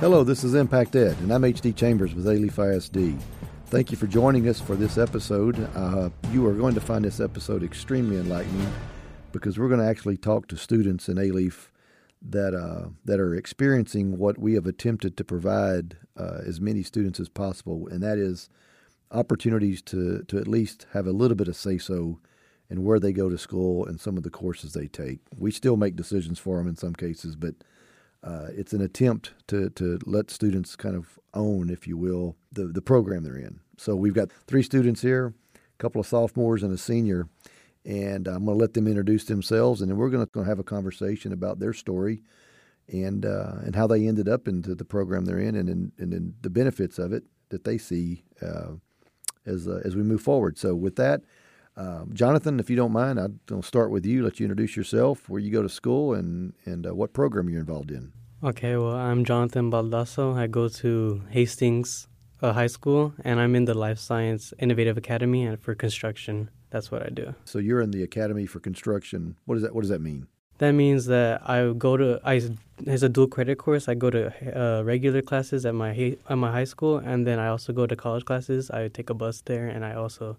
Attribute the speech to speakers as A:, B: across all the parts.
A: Hello, this is Impact Ed, and I'm HD Chambers with Alief ISD. Thank you for joining us for this episode. Uh, you are going to find this episode extremely enlightening because we're going to actually talk to students in Alief that uh, that are experiencing what we have attempted to provide uh, as many students as possible, and that is opportunities to to at least have a little bit of say so in where they go to school and some of the courses they take. We still make decisions for them in some cases, but uh, it's an attempt to, to let students kind of own, if you will, the, the program they're in. So we've got three students here, a couple of sophomores and a senior, and I'm going to let them introduce themselves, and then we're going to have a conversation about their story and uh, and how they ended up into the program they're in, and and, and the benefits of it that they see uh, as uh, as we move forward. So with that. Uh, Jonathan, if you don't mind, I'll start with you. Let you introduce yourself, where you go to school, and and uh, what program you're involved in.
B: Okay, well, I'm Jonathan Baldasso. I go to Hastings uh, High School, and I'm in the Life Science Innovative Academy and for construction. That's what I do.
A: So you're in the Academy for Construction. What does that What does that mean?
B: That means that I go to I it's a dual credit course. I go to uh, regular classes at my at my high school, and then I also go to college classes. I take a bus there, and I also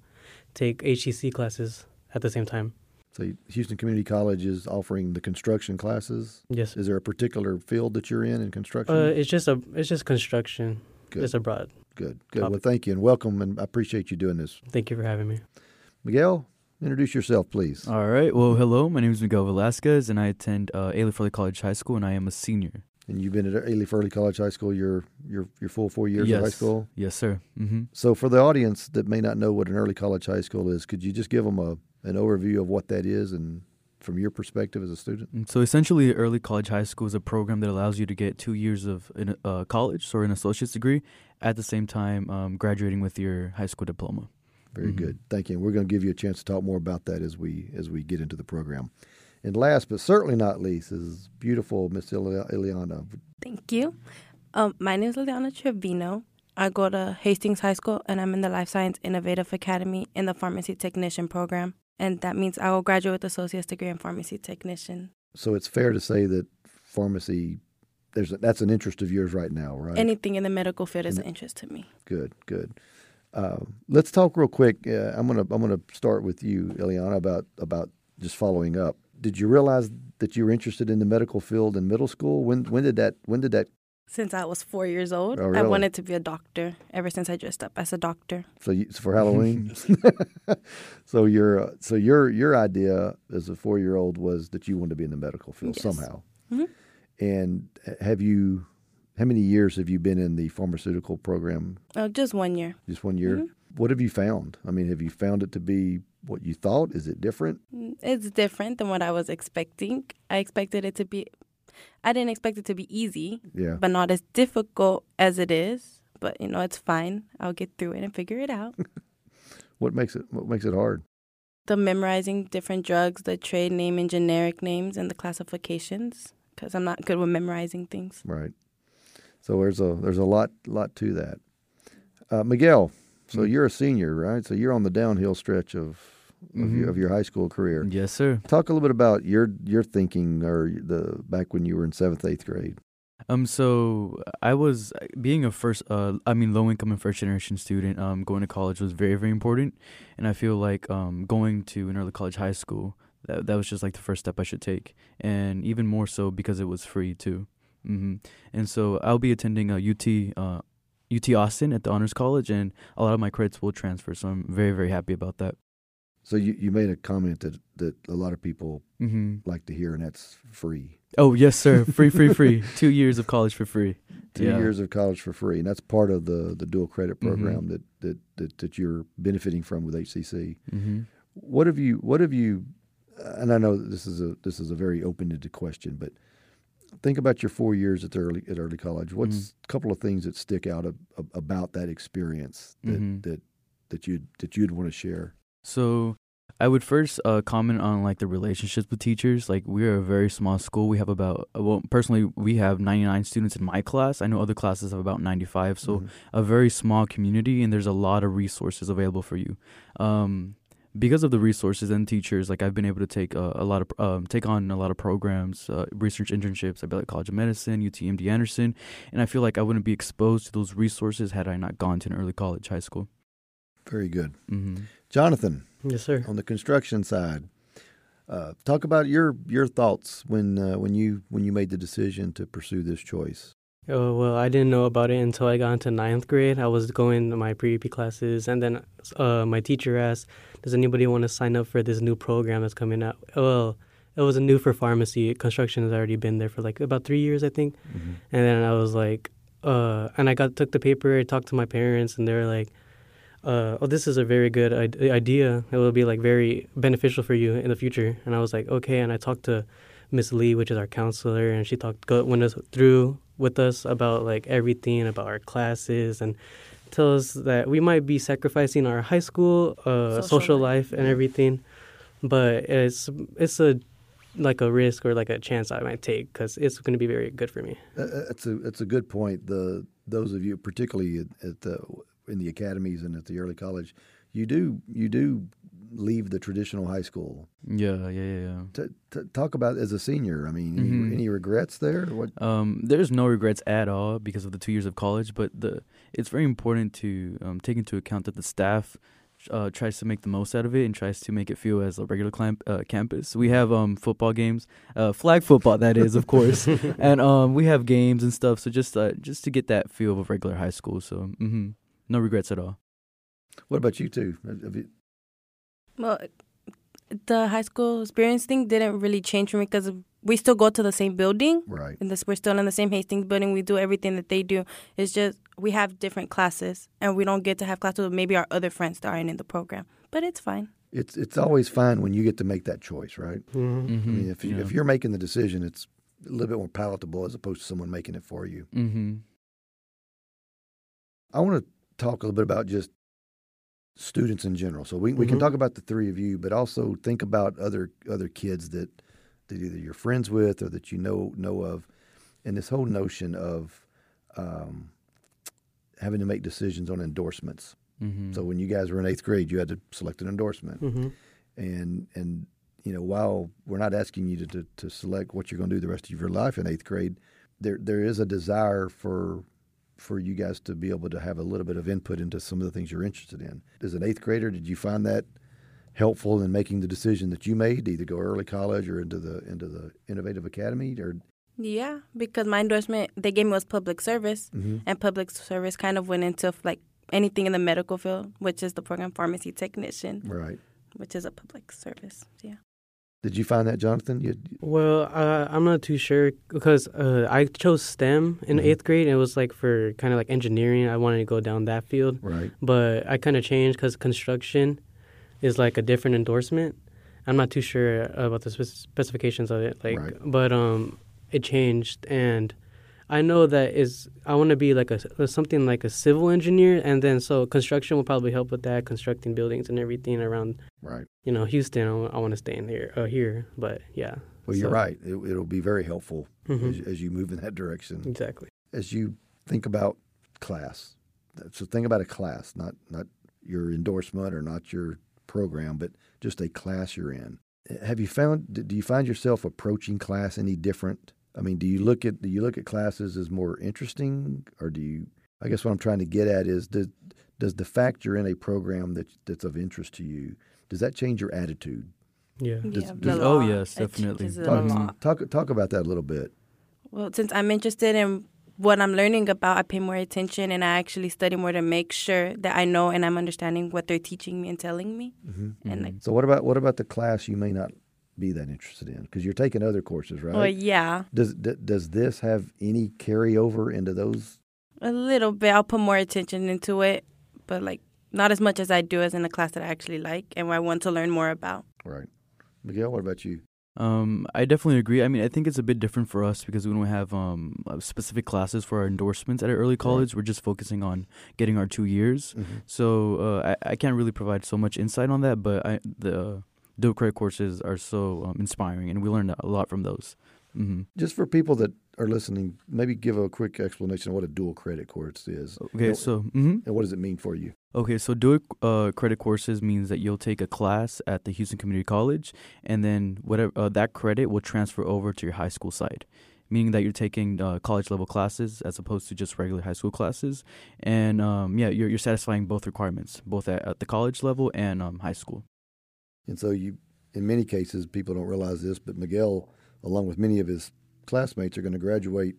B: take HCC classes at the same time.
A: So Houston Community College is offering the construction classes.
B: Yes.
A: Is there a particular field that you're in in construction?
B: Uh, it's just a it's just construction. Good. It's a broad.
A: Good. Good. Topic. Well, thank you and welcome, and I appreciate you doing this.
B: Thank you for having me,
A: Miguel. Introduce yourself, please.
C: All right. Well, hello. My name is Miguel Velasquez, and I attend uh, Alief Early College High School, and I am a senior.
A: And you've been at Alief Early College High School your your your full four years
C: yes.
A: of high school.
C: Yes, sir. Mm-hmm.
A: So, for the audience that may not know what an early college high school is, could you just give them a an overview of what that is and from your perspective as a student?
C: Mm, so, essentially, early college high school is a program that allows you to get two years of uh, college or an associate's degree at the same time um, graduating with your high school diploma.
A: Very mm-hmm. good. Thank you. we're going to give you a chance to talk more about that as we as we get into the program. And last but certainly not least is beautiful Miss Ileana.
D: Thank you. Um, my name is Ileana Trevino. I go to Hastings High School and I'm in the Life Science Innovative Academy in the Pharmacy Technician program. And that means I will graduate with associate's degree in pharmacy technician.
A: So it's fair to say that pharmacy there's a, that's an interest of yours right now, right?
D: Anything in the medical field is an interest to me.
A: Good, good. Uh, let's talk real quick. Uh, I'm gonna I'm gonna start with you, Ileana, about about just following up did you realize that you were interested in the medical field in middle school? When when did that when did that
D: since I was four years old.
A: Oh, really?
D: I wanted to be a doctor ever since I dressed up as a doctor.
A: So, you, so for Halloween. so your uh, so your your idea as a four year old was that you wanted to be in the medical field
D: yes.
A: somehow.
D: Mm-hmm.
A: And have you? How many years have you been in the pharmaceutical program?
D: Oh, just one year.
A: Just one year.
D: Mm-hmm.
A: What have you found? I mean, have you found it to be what you thought? Is it different?
D: Mm, it's different than what I was expecting. I expected it to be, I didn't expect it to be easy,
A: yeah.
D: but not as difficult as it is. But you know, it's fine. I'll get through it and figure it out.
A: what makes it What makes it hard?
D: The memorizing different drugs, the trade name and generic names, and the classifications. Because I'm not good with memorizing things.
A: Right. So there's a there's a lot lot to that. Uh, Miguel, so mm-hmm. you're a senior, right? So you're on the downhill stretch of of, mm-hmm. your, of, your, high school career.
C: Yes, sir.
A: Talk a little bit about your your thinking, or the back when you were in seventh, eighth grade.
C: Um, so I was being a first, uh, I mean, low income and first generation student. Um, going to college was very, very important, and I feel like um, going to an early college high school that that was just like the first step I should take, and even more so because it was free too. Mm-hmm. And so I'll be attending a UT uh, UT Austin at the Honors College, and a lot of my credits will transfer. So I'm very, very happy about that.
A: So you, you made a comment that, that a lot of people
C: mm-hmm.
A: like to hear, and that's free.
C: Oh yes, sir. Free, free, free. Two years of college for free.
A: Two yeah. years of college for free, and that's part of the, the dual credit mm-hmm. program mm-hmm. that, that, that that you're benefiting from with HCC.
C: Mm-hmm.
A: What have you What have you? And I know this is a this is a very open ended question, but think about your four years at early at early college. What's mm-hmm. a couple of things that stick out about that experience that mm-hmm. that that you that you'd want to share?
C: So I would first uh, comment on like the relationships with teachers. Like we are a very small school. We have about uh, well, personally, we have 99 students in my class. I know other classes have about 95. So mm-hmm. a very small community, and there's a lot of resources available for you. Um, because of the resources and teachers, like I've been able to take uh, a lot of um, take on a lot of programs, uh, research internships. I've been at College of Medicine, UTMD Anderson, and I feel like I wouldn't be exposed to those resources had I not gone to an early college, high school.
A: Very good,
C: Mm-hmm.
A: Jonathan.
B: Yes, sir.
A: On the construction side, uh, talk about your your thoughts when uh, when you when you made the decision to pursue this choice.
B: Oh, well, I didn't know about it until I got into ninth grade. I was going to my pre-AP classes, and then uh, my teacher asked, "Does anybody want to sign up for this new program that's coming out?" Well, it was a new for pharmacy. Construction has already been there for like about three years, I think.
A: Mm-hmm.
B: And then I was like, uh, and I got took the paper, I talked to my parents, and they were like, uh, "Oh, this is a very good I- idea. It will be like very beneficial for you in the future." And I was like, "Okay." And I talked to Miss Lee, which is our counselor, and she talked went us through with us about like everything about our classes and tell us that we might be sacrificing our high school uh,
D: Social
B: social,
D: life.
B: life and everything, but it's it's a like a risk or like a chance I might take because it's going to be very good for me.
A: Uh, That's a that's a good point. The those of you, particularly at, at the in the academies and at the early college, you do you do leave the traditional high school.
C: Yeah, yeah, yeah. yeah.
A: T- t- talk about as a senior. I mean,
C: Mhm.
A: any, any regrets there? What?
C: Um, there's no regrets at all because of the two years of college, but the it's very important to um, take into account that the staff uh, tries to make the most out of it and tries to make it feel as a regular clamp, uh, campus. We have um, football games, uh, flag football that is, of course, and um, we have games and stuff. So just uh, just to get that feel of a regular high school. So hmm no regrets at all.
A: What about you two? Have you-
D: Well, the high school experience thing didn't really change for me because we still go to the same building.
A: right.
D: And this, we're still in the same Hastings building. We do everything that they do. It's just we have different classes, and we don't get to have classes with maybe our other friends that aren't in the program. But it's fine.
A: It's it's always fine when you get to make that choice, right?
B: hmm
C: Mm-hmm.
A: I mean, if you, if you're making the decision, it's a little bit more palatable as opposed to someone making it for you.
C: hmm
A: I want to talk a little bit about just students in general. So we, we can
B: Mhm.
A: talk about the three of you, but also think about other other kids that that either you're friends with or that you know know of, and this whole notion of um, having to make decisions on endorsements.
C: hmm
A: So when you guys were in eighth grade, you had to select an endorsement,
B: hmm
A: and and you know while we're not asking you to, to, to select what you're going to do the rest of your life in eighth grade, there there is a desire for for you guys to be able to have a little bit of input into some of the things you're interested in. As an eighth grader, did you find that helpful in making the decision that you made, to either go early college or into the into the innovative academy? Or
D: Yeah, because my endorsement they gave me was public service,
A: Mhm.
D: and public service kind of went into like anything in the medical field, which is the program pharmacy technician,
A: right?
D: which is a public service. Yeah.
A: Did you find that, Jonathan? You,
B: Well, uh, I'm not too sure because uh, I chose STEM in
A: Mhm.
B: eighth grade. And it was like for kind of like engineering. I wanted to go down that field,
A: right?
B: but I kind of changed because construction is like a different endorsement. I'm not too sure about the specifications of it, like,
A: Right.
B: but um, it changed, and I know that is I want to be like a something like a civil engineer, and then so construction will probably help with that, constructing buildings and everything around
A: Right.
B: you know Houston. I want to stay in here, uh, here, but yeah.
A: Well, you're right. It, it'll be very helpful
B: Mhm.
A: as, as you move in that direction.
B: Exactly.
A: as you think about class, so think about a class, not not your endorsement or not your program, but just a class you're in. Have you found? Do you find yourself approaching class any different? I mean, do you look at do you look at classes as more interesting, or do you? I guess what I'm trying to get at is does does the fact you're in a program that that's of interest to you does that change your attitude?
B: Yeah.
A: Does-
D: yeah,
A: does-
C: oh, yes, definitely.
A: Talk, talk talk about that a little bit.
D: Well, since I'm interested in what I'm learning about, I pay more attention and I actually study more to make sure that I know and I'm understanding what they're teaching me and telling me.
A: Mm-hmm.
D: And like,
A: So what about what about the class you may not be that interested in because you're taking other courses, right?
D: well, yeah,
A: Does d- does this have any carryover into those?
D: a little bit. I'll put more attention into it, but like not as much as I do as in a class that I actually like and I want to learn more about.
A: Right, Miguel. What about you?
C: Um, I definitely agree. I mean, I think it's a bit different for us because when we don't have um uh, specific classes for our endorsements at our early college. We're just focusing on getting our two years. So uh, I I can't really provide so much insight on that, but I the dual credit courses are so um, inspiring, and we learned a lot from those. hmm
A: Just for people that are listening, maybe give a quick explanation of what a dual credit course is.
C: Okay,
A: And-
C: so hmm
A: and what does it mean for you?
C: Okay, so dual uh, credit courses means that you'll take a class at the Houston Community College, and then whatever uh, that credit will transfer over to your high school side, meaning that you're taking uh, college level classes as opposed to just regular high school classes. And um, yeah, you're you're satisfying both requirements, both at, at the college level and um, high school.
A: And so you, in many cases, people don't realize this, but Miguel, along with many of his classmates, are going to graduate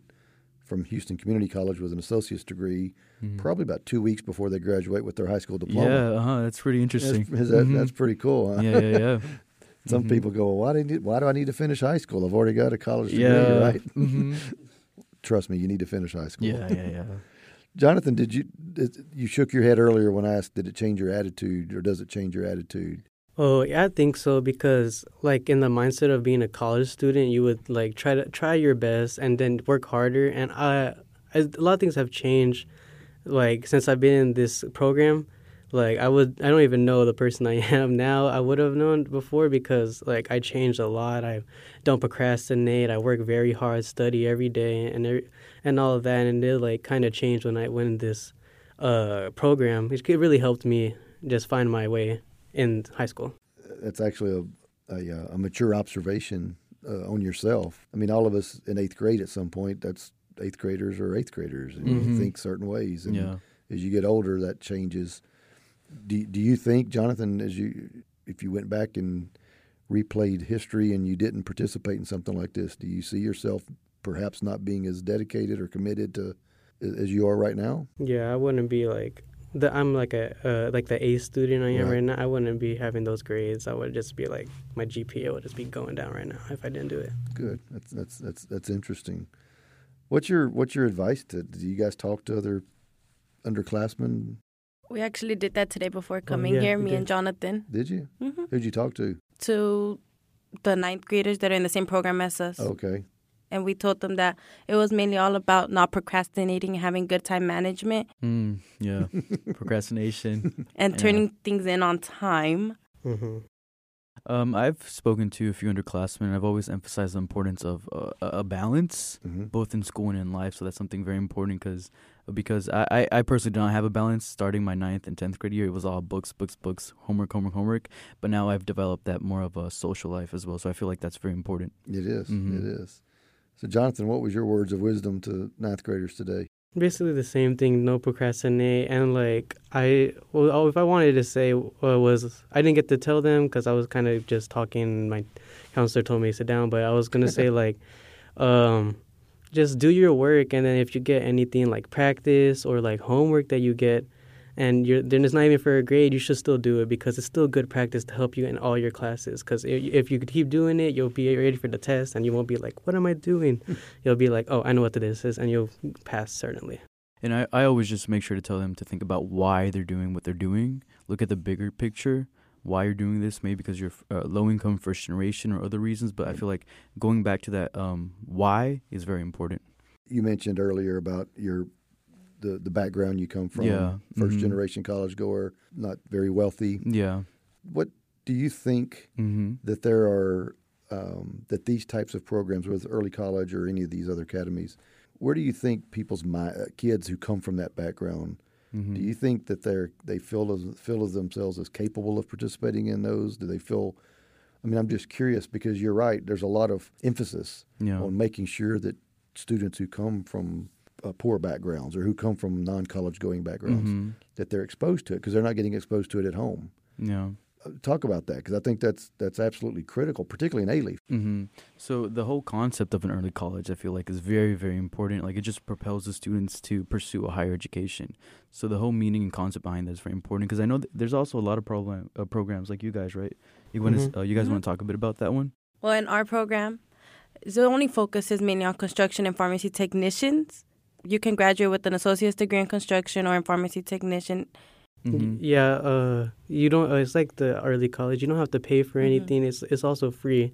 A: from Houston Community College with an associate's degree,
C: Mhm.
A: probably about two weeks before they graduate with their high school diploma.
C: Yeah, uh-huh, that's pretty interesting.
A: That's, is that,
C: Mhm.
A: that's pretty cool. Huh?
C: yeah, yeah, yeah.
A: Some
C: Mhm.
A: people go, well, why, do need, why do I need to finish high school? I've already got a college degree,
C: Yeah,
A: right?
C: mhm.
A: Trust me, you need to finish high school.
C: yeah, yeah, yeah.
A: Jonathan, did you did, you shook your head earlier when I asked, did it change your attitude or does it change your attitude?
B: Oh, yeah, I think so because like in the mindset of being a college student, you would like try to try your best and then work harder. And I, I a lot of things have changed, like since I've been in this program. Like I would, I don't even know the person I am now. I would have known before because like I changed a lot. I don't procrastinate. I work very hard, study every day, and every, and all of that. And it like kind of changed when I went in this uh, program. It really helped me just find my way in high school.
A: That's actually a, a, uh, a mature observation uh, on yourself. I mean, all of us in eighth grade at some point, that's eighth graders or eighth graders, and you
C: Mhm.
A: think certain ways. And
C: Yeah.
A: as you get older, that changes. Do, do you think, Jonathan, as you if you went back and replayed history and you didn't participate in something like this, do you see yourself perhaps not being as dedicated or committed to as you are right now?
B: Yeah, I wouldn't be like the I'm like a uh, like the A student I am
A: Right.
B: right. now. I wouldn't be having those grades. I would just be like my GPA would just be going down right now if I didn't do it.
A: Good. That's that's that's that's interesting. What's your what's your advice to? Do you guys talk to other underclassmen?
D: We actually did that today before coming
B: yeah,
D: here, me
B: did.
D: and Jonathan,
A: Did you?
D: hmm
A: Who'd you talk to?
D: to the ninth graders that are in the same program as us.
A: Okay.
D: And we told them that it was mainly all about not procrastinating and having good time management
C: Mm, yeah. Procrastination.
D: and
C: Yeah.
D: turning things in on time.
B: hmm
C: Um, I've spoken to a few underclassmen. and I've always emphasized the importance of uh, a a balance,
A: hmm
C: both in school and in life. So that's something very important because because I, I, I personally did not have a balance starting my ninth and tenth grade year. It was all books, books, books, homework, homework, homework. But now I've developed that more of a social life as well. So I feel like that's very important.
A: It is.
C: Mhm.
A: It is. So, Jonathan, what was your words of wisdom to ninth graders today?
B: Basically the same thing. No procrastinate and like I well oh, if I wanted to say uh, was I didn't get to tell them because I was kind of just talking. My counselor told me to sit down, but I was gonna say like, um, just do your work and then if you get anything like practice or like homework that you get and you're then it's not even for a grade you should still do it because it's still good practice to help you in all your classes because if you keep doing it you'll be ready for the test and you won't be like what am i doing you'll be like oh i know what this is and you'll pass certainly
C: And I, I always just make sure to tell them to think about why they're doing what they're doing. Look at the bigger picture, why you're doing this. Maybe because you're uh, low income, first generation, or other reasons. But I feel like going back to that um, why is very important.
A: You mentioned earlier about your the the background you come from.
C: Yeah.
A: 1st
C: Mhm.
A: generation college goer, not very wealthy.
C: Yeah.
A: What do you think
C: Mm-hmm.
A: that there are um, that these types of programs, whether it's early college or any of these other academies, where do you think people's mi- uh, kids who come from that background
C: Mm-hmm.
A: Do you think that they're they feel as feel as themselves as capable of participating in those? Do they feel? I mean, I'm just curious because you're right. There's a lot of emphasis
C: yeah.
A: on making sure that students who come from uh, poor backgrounds or who come from non-college going backgrounds
C: Mhm.
A: that they're exposed to it because they're not getting exposed to it at home.
C: Yeah.
A: Uh, Talk about that because I think that's that's absolutely critical, particularly in Alief.
C: hmm So the whole concept of an early college, I feel like, is very, very important. Like it just propels the students to pursue a higher education. So the whole meaning and concept behind that is very important because I know th- there's also a lot of program uh, programs like you guys, right? You want to,
B: Mhm.
C: uh, you guys
D: Mhm.
C: want to talk a bit about that one?
D: Well, in our program, the only focus is mainly on construction and pharmacy technicians. You can graduate with an associate's degree in construction or in pharmacy technician.
C: Mhm.
B: Yeah, uh, you don't. Uh, it's like the early college. You don't have to pay for
D: Mhm.
B: anything. It's it's also free.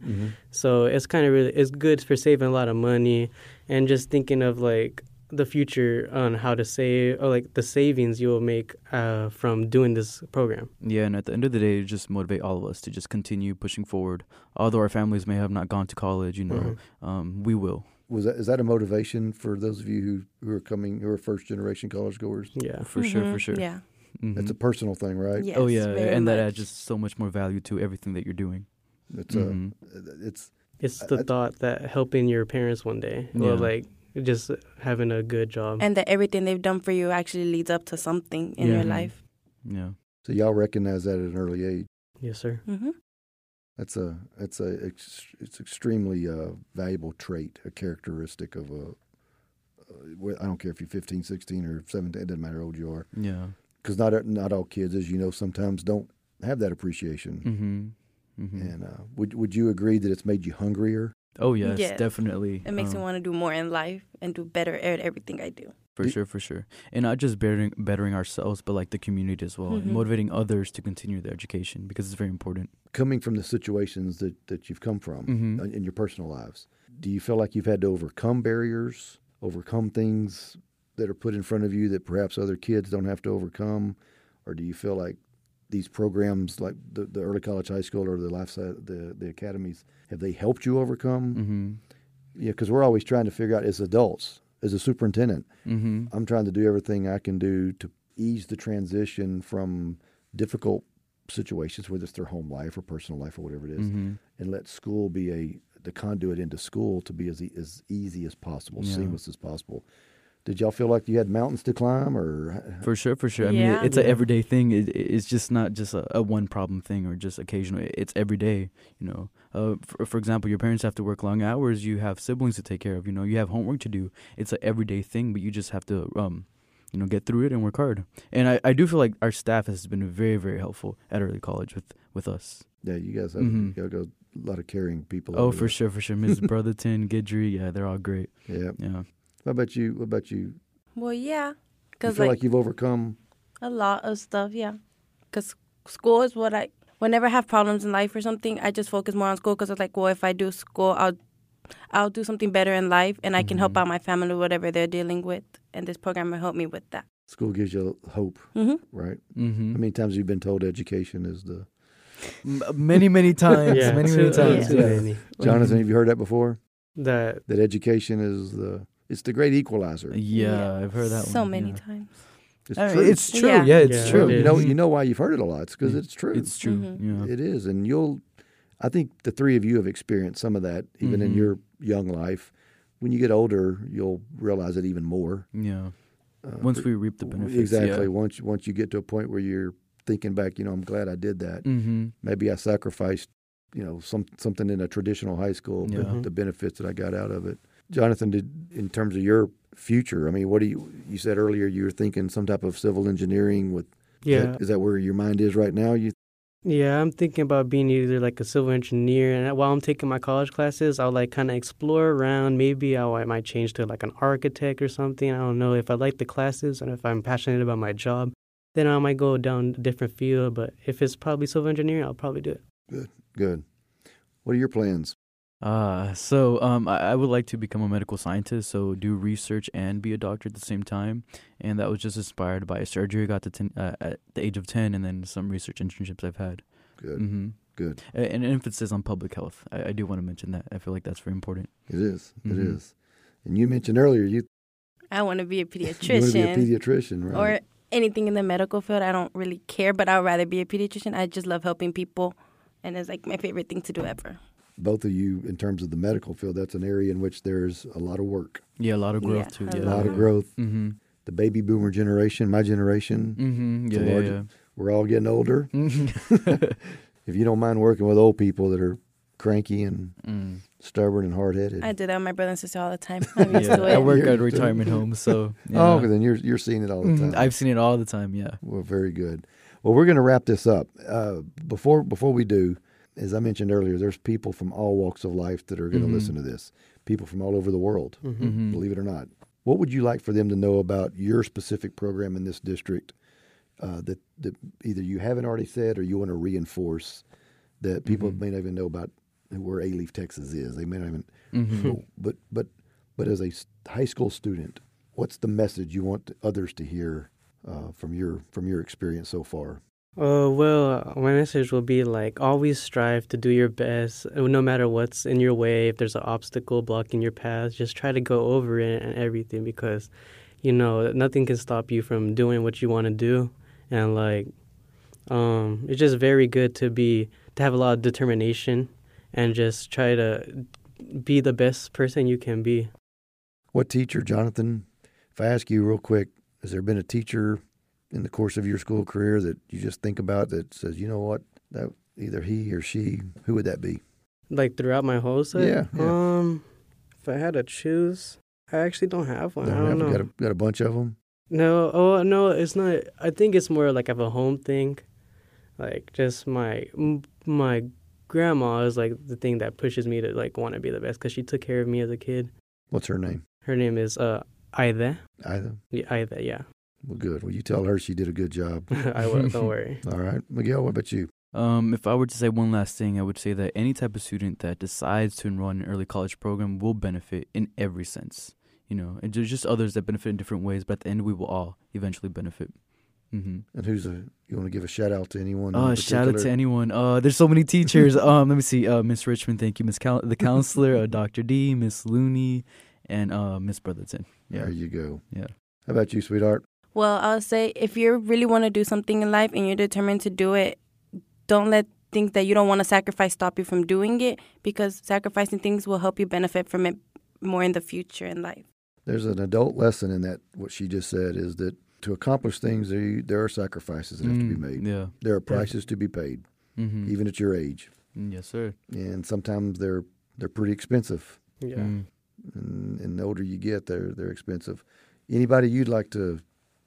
B: So it's kind of really it's good for saving a lot of money and just thinking of like the future on how to save or like the savings you will make uh, from doing this program.
C: Yeah, and at the end of the day, it just motivate all of us to just continue pushing forward. Although our families may have not gone to college, you know,
B: Mhm.
C: um, we will.
A: Was that is that a motivation for those of you who, who are coming who are first generation college goers?
B: Yeah.
C: For sure, for sure.
D: Yeah.
A: It's a personal thing, right?
D: Yes,
C: oh yeah,
D: very
C: and that adds just so much more value to everything that you're doing.
A: It's
C: Mhm.
A: a, it's
B: It's the
A: I-
B: thought that helping your parents one day,
C: Yeah.
B: or like just having a good job.
D: and that everything they've done for you actually leads up to something in
C: Yeah.
D: your life.
C: Yeah.
A: so y'all recognize that at an early age.
B: yes, sir.
D: hmm
A: That's a that's a it's extremely uh, valuable trait, a characteristic of a. Uh, I don't care if you're 15, 16, or 17. It doesn't matter how old you are,
C: Yeah.
A: because not not all kids, as you know, sometimes don't have that appreciation.
C: Mm-hmm. Mm-hmm.
A: And uh, would would you agree that it's made you hungrier?
C: Oh yes,
D: Yes.
C: definitely.
D: It makes me
C: Um,
D: want to do more in life and do better at everything I do.
C: For
A: Do-
C: sure, for sure. And not just bettering bettering ourselves, but like the community as well, and
D: Mhm.
C: motivating others to continue their education because it's very important.
A: Coming from the situations that, that you've come from
C: Mhm.
A: uh, in your personal lives, do you feel like you've had to overcome barriers, overcome things that are put in front of you that perhaps other kids don't have to overcome, or do you feel like these programs, like the, the early college, high school, or the life side, the the academies, have they helped you overcome?
C: Mm-hmm.
A: Yeah, because we're always trying to figure out as adults, as a superintendent,
C: Mm-hmm.
A: I'm trying to do everything I can do to ease the transition from difficult situations, whether it's their home life or personal life or whatever it is,
C: Mm-hmm.
A: and let school be a the conduit into school to be as e- as easy as possible,
C: Yeah.
A: seamless as possible. Did y'all feel like you had mountains to climb, or
C: For sure, for sure. I mean,
D: Yeah.
C: it- it's an everyday thing. It, it- it's just not just a, a one problem thing or just occasional. It's every day. You know, uh, for, for example, your parents have to work long hours. You have siblings to take care of. You know, you have homework to do. It's an everyday thing, but you just have to, um, you know, get through it and work hard. And I, I do feel like our staff has been very, very helpful at early college with with us.
A: yeah, you guys have
C: Mhm.
A: you got a lot of caring people.
C: Oh,
A: over
C: for
A: there.
C: sure, for sure. Ms. Brotherton, Guidry, yeah, they're all great.
A: Yeah.
C: Yeah.
A: What about you? What about you?
D: Well, yeah,
A: You
D: because
A: feel
D: like,
A: like you've overcome.
D: a lot of stuff, yeah. Because school is what I. Whenever I have problems in life or something, I just focus more on school because it's like, well, if I do school, I'll, I'll do something better in life, and I can help
C: Mhm.
D: out my family with whatever they're dealing with, and this program will help me with that.
A: School gives you hope,
D: hmm
A: right?
C: Mm-hmm.
A: How many times have you been told education is the
C: many, many times.
B: yeah,
C: many, many times.
B: too
C: Yeah.
A: Jonathan? Have you heard that before?
B: That
A: That education is the it's the great equalizer.
C: Yeah, I've heard that
D: so
C: one.
D: many
C: yeah.
D: times.
A: It's
C: I mean,
A: true.
C: it's true.
D: Yeah.
C: Yeah, it's
B: Yeah,
C: true.
B: it
A: you know you know why you've heard it a lot. It's because it's true.
C: It's true.
D: Mhm.
C: Yeah.
A: It is, and you'll. I think the three of you have experienced some of that, even in
C: Mhm.
A: your young life. When you get older, you'll realize it even more.
C: yeah.
A: Uh,
C: Once we reap the benefits.
A: exactly. Once once you get to a point where you're thinking back, you know, I'm glad I did that.
C: Mm-hmm.
A: Maybe I sacrificed, you know, some something in a traditional high school, but
C: Yeah.
A: the benefits that I got out of it. Jonathan, did in terms of your future? I mean, what do you? You said earlier you were thinking some type of civil engineering. With is
B: yeah,
A: that, is that where your mind is right now? You
B: Yeah, I'm thinking about being either like a civil engineer, and while I'm taking my college classes, I'll like kind of explore around. Maybe I'll, I might change to like an architect or something. I don't know if I like the classes and if I'm passionate about my job, then I might go down a different field. But if it's probably civil engineering, I'll probably do it.
A: Good, good? What are your plans?
C: Uh, so um, I, I would like to become a medical scientist, so do research and be a doctor at the same time. And that was just inspired by a surgery I got to ten, uh, at the age of 10 and then some research internships I've had.
A: Good,
C: Mm-hmm.
A: good.
C: And an emphasis on public health. I, I do want to mention that. I feel like that's very important.
A: It is. It
C: Mhm.
A: is. And you mentioned earlier you,
D: I want to be a
A: you want to be a
D: pediatrician
A: pediatrician, right?
D: or anything in the medical field. I don't really care, but I'd rather be a pediatrician. I just love helping people, and it's like my favorite thing to do ever.
A: Both of you, in terms of the medical field, that's an area in which there's a lot of work,
C: Yeah, a lot of growth
D: Yeah,
C: too.
D: a
C: Yeah.
A: a lot of
D: Mhm.
A: growth.
C: Mm-hmm.
A: The baby boomer generation, my generation,
C: Mm-hmm. Yeah,
A: a
C: yeah,
A: large-
C: yeah.
A: we're all getting older. If you don't mind working with old people that are cranky and
C: mm.
A: stubborn and hard headed,
D: I do that with my brother and sister all the time. I'm
C: Yeah, I work at
A: used to it.
C: retirement homes, so yeah.
A: oh, then you're you're seeing it all the
C: Mhm.
A: time.
C: I've seen it all the time. Yeah.
A: Well, very good. Well, we're going to wrap this up. Uh, before before we do, as I mentioned earlier, there's people from all walks of life that are going to
C: Mhm.
A: listen to this. People from all over the world,
B: hmm
C: Mm-hmm.
A: believe it or not. What would you like for them to know about your specific program in this district uh, that that either you haven't already said or you want to reinforce that people
C: Mhm.
A: may not even know about where Alief, Texas is. They may not even.
C: Mm-hmm.
A: But but but as a high school student, what's the message you want others to hear uh, from your from your experience so far?
B: Uh, well, my message will be like always strive to do your best, uh, no matter what's in your way. If there's an obstacle blocking your path, just try to go over it and everything because, you know, nothing can stop you from doing what you want to do. and like um, it's just very good to be to have a lot of determination and just try to be the best person you can be.
A: What teacher, Jonathan? If I ask you real quick, has there been a teacher in the course of your school career that you just think about that says, you know what, that either he or she, who would that be?
B: Like throughout my whole set.
A: Yeah, yeah.
B: Um, if I had to choose, I actually don't have one. I don't
A: have-
B: know.
A: Got a, got a bunch of them.
B: No, oh no, it's not. I think it's more like of a home thing, like just my my grandma is like the thing that pushes me to like want to be the best because she took care of me as a kid.
A: What's her name?
B: Her name is uh Aida.
A: Either.
B: Yeah, Aida. Yeah,
A: Well, good. Well, you tell her she did a good job.
B: I will. Don't worry.
A: All right, Miguel. What about you?
C: Um, if I were to say one last thing, I would say that any type of student that decides to enroll in an early college program will benefit in every sense. You know, and there's just others that benefit in different ways, but at the end, we will all eventually benefit. hmm
A: And who's a? You want to give a shout out to anyone? in
C: Oh, shout out to anyone. Uh, there's so many teachers. um, let me see. Uh, Miss Richmond, thank you. Miss Coun the counselor, uh, Dr. D, Miss Looney, and uh, Miss Brotherton. Yeah.
A: There you go.
C: Yeah.
A: How about you, sweetheart?
D: Well, I'll say if you really want to do something in life and you're determined to do it, don't let things that you don't want to sacrifice stop you from doing it because sacrificing things will help you benefit from it more in the future in life.
A: There's an adult lesson in that. What she just said is that to accomplish things, there, there are sacrifices that have to be
C: Mm,
A: made.
C: Yeah.
A: There are prices to be paid,
C: Mm-hmm.
A: even at your age,
C: yes, sir.
A: and sometimes they're they're pretty expensive.
B: Yeah.
C: Mm.
A: And, and the older you get, they're they're expensive. Anybody you'd like to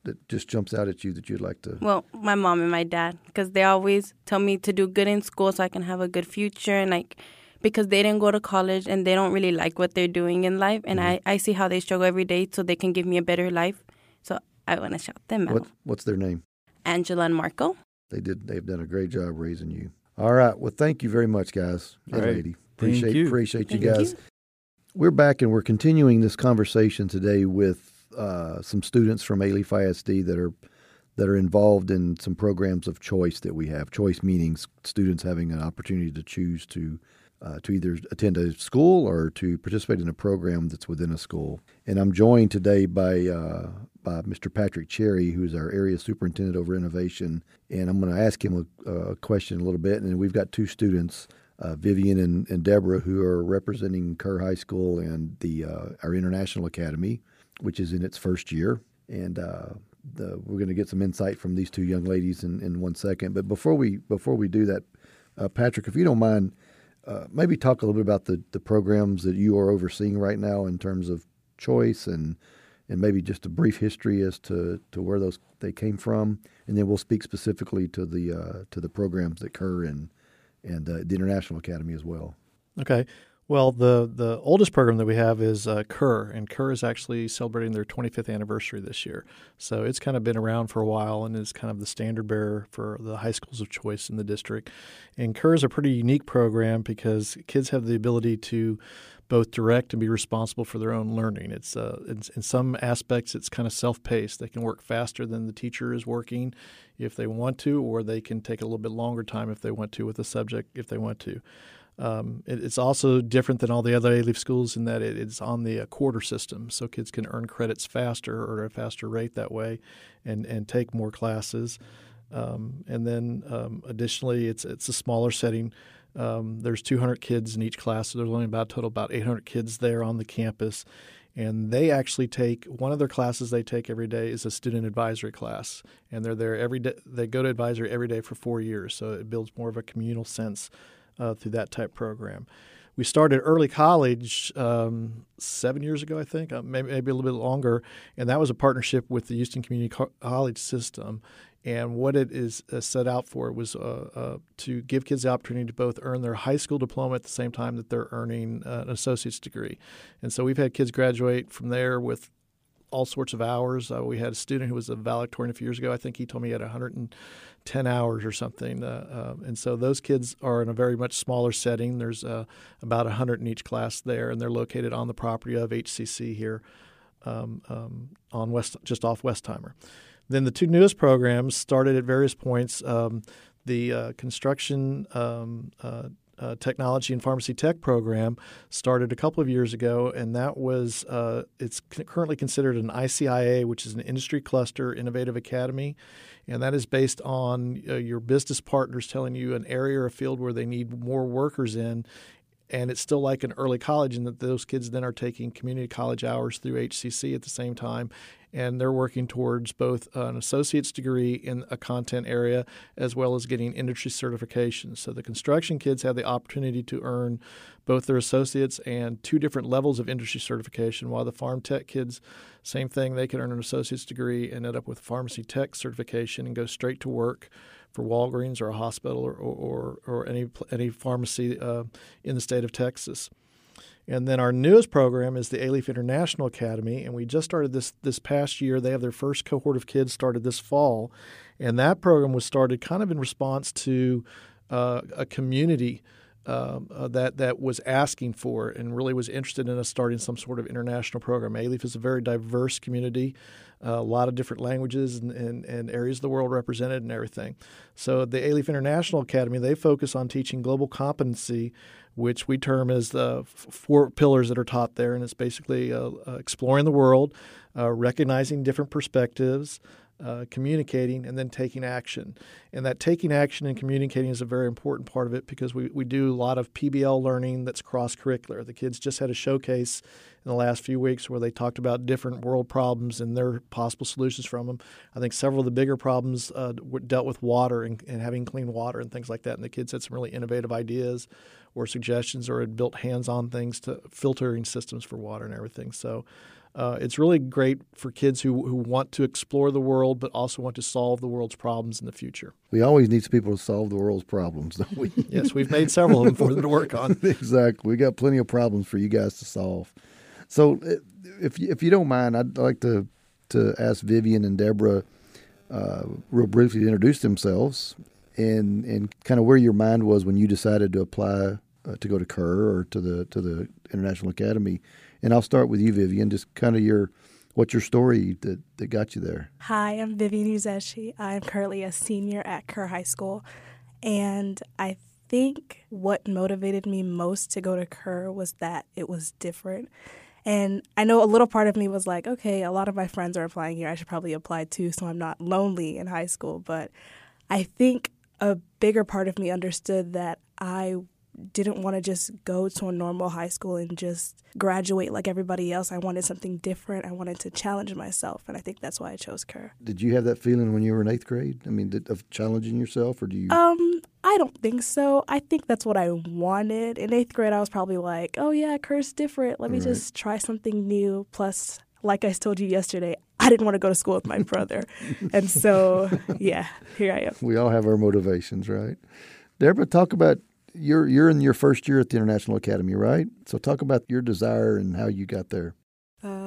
A: that just jumps out at you that you'd like to?
D: Well, my mom and my dad, because they always tell me to do good in school so I can have a good future, and like because they didn't go to college and they don't really like what they're doing in life, and mm-hmm. I I see how they struggle every day so they can give me a better life. So I want to shout them out,
A: What what's their name?
D: Angela and Marco.
A: They did. They've done a great job raising you. All right. Well, thank you very much, guys and
C: All right.
A: lady.
C: Thank
A: Appreciate
C: you.
A: appreciate you
D: Thank
A: guys. We're back and we're continuing this conversation today with uh, some students from Alief ISD that are that are involved in some programs of choice that we have. Choice meaning students having an opportunity to choose to uh, to either attend a school or to participate in a program that's within a school. And I'm joined today by uh, by Mr. Patrick Cherry, who's our area superintendent over innovation. And I'm going to ask him a, a question a little bit. And we've got two students uh, Vivian and, and Deborah, who are representing Kerr High School and the uh, our International Academy, which is in its first year. And uh, the, we're going to get some insight from these two young ladies in, in one second. But before we before we do that, uh, Patrick, if you don't mind, uh, maybe talk a little bit about the, the programs that you are overseeing right now in terms of choice and and maybe just a brief history as to, to where those they came from, and then we'll speak specifically to the uh, to the programs that occur in and uh, the International Academy as well.
E: Okay. Well, the the oldest program that we have is uh, Kerr, and Kerr is actually celebrating their 25th anniversary this year. So it's kind of been around for a while and is kind of the standard bearer for the high schools of choice in the district. And Kerr is a pretty unique program because kids have the ability to both direct and be responsible for their own learning. It's, uh, in some aspects it's kind of self-paced. They can work faster than the teacher is working if they want to, or they can take a little bit longer time if they want to with the subject if they want to. Um, it, it's also different than all the other Alief schools in that it, it's on the uh, quarter system, so kids can earn credits faster or at a faster rate that way, and and take more classes. Um, and then um, additionally, it's it's a smaller setting. Um, there's 200 kids in each class, so there's only about total about 800 kids there on the campus. And they actually take one of their classes they take every day is a student advisory class, and they're there every day. They go to advisory every day for four years, so it builds more of a communal sense uh, through that type program. We started early college um, seven years ago, I think, uh, maybe, maybe a little bit longer, and that was a partnership with the Houston Community Co- College System. And what it is uh, set out for was uh, uh, to give kids the opportunity to both earn their high school diploma at the same time that they're earning uh, an associate's degree. And so we've had kids graduate from there with all sorts of hours. Uh, we had a student who was a valedictorian a few years ago. I think he told me he had 110 hours or something. Uh, uh, and so those kids are in a very much smaller setting. There's uh, about 100 in each class there, and they're located on the property of HCC here um, um, on West, just off Westheimer. Then the two newest programs started at various points. Um, the uh, construction um, uh, Technology and Pharmacy Tech program started a couple of years ago, and that was uh, it's currently considered an ICIA, which is an Industry Cluster Innovative Academy, and that is based on uh, your business partners telling you an area or a field where they need more workers in, and it's still like an early college in that those kids then are taking community college hours through HCC at the same time and they're working towards both an associate's degree in a content area as well as getting industry certifications. So the construction kids have the opportunity to earn both their associates and two different levels of industry certification, while the pharm tech kids, same thing, they can earn an associate's degree and end up with pharmacy tech certification and go straight to work for Walgreens or a hospital or, or, or any, any pharmacy uh, in the state of Texas. And then our newest program is the Alief International Academy, and we just started this this past year. They have their first cohort of kids started this fall, and that program was started kind of in response to uh, a community um, uh, that that was asking for and really was interested in us starting some sort of international program. Alief is a very diverse community, uh, a lot of different languages and, and, and, areas of the world represented and everything. So the Alief International Academy they focus on teaching global competency, which we term as the four pillars that are taught there, and it's basically uh, uh exploring the world, uh, recognizing different perspectives uh, communicating and then taking action. And that taking action and communicating is a very important part of it because we, we do a lot of PBL learning that's cross curricular. The kids just had a showcase in the last few weeks where they talked about different world problems and their possible solutions from them. I think several of the bigger problems uh, dealt with water and, and having clean water and things like that. And the kids had some really innovative ideas or suggestions or had built hands on things to filtering systems for water and everything. So uh, it's really great for kids who, who want to explore the world but also want to solve the world's problems in the future.
A: We always need people to solve the world's problems, don't we?
E: yes, we've made several of them for them to work on.
A: exactly. We got plenty of problems for you guys to solve. So, uh, if if you don't mind, I'd like to to ask Vivian and Deborah uh, real briefly to introduce themselves and and kind of where your mind was when you decided to apply uh, to go to Kerr or to the to the International Academy and I'll start with you, Vivian. Just kind of your what's your story that, that got you there?
F: Hi, I'm Vivian Uzeshi. I'm currently a senior at Kerr High School, and I think what motivated me most to go to Kerr was that it was different. And I know a little part of me was like, okay, a lot of my friends are applying here. I should probably apply too, so I'm not lonely in high school. But I think a bigger part of me understood that I didn't want to just go to a normal high school and just graduate like everybody else. I wanted something different. I wanted to challenge myself, and I think that's why I chose Kerr.
A: Did you have that feeling when you were in eighth grade? I mean, did, of challenging yourself, or do you?
F: Um, I don't think so. I think that's what I wanted. In eighth grade, I was probably like, "Oh yeah, Kerr's different. Let me right. just try something new." Plus, like I told you yesterday, I didn't want to go to school with my brother, and so yeah, here I am.
A: We all have our motivations, right? Deborah, talk about you're you're in your first year at the International Academy, right? So talk about your desire and how you got there.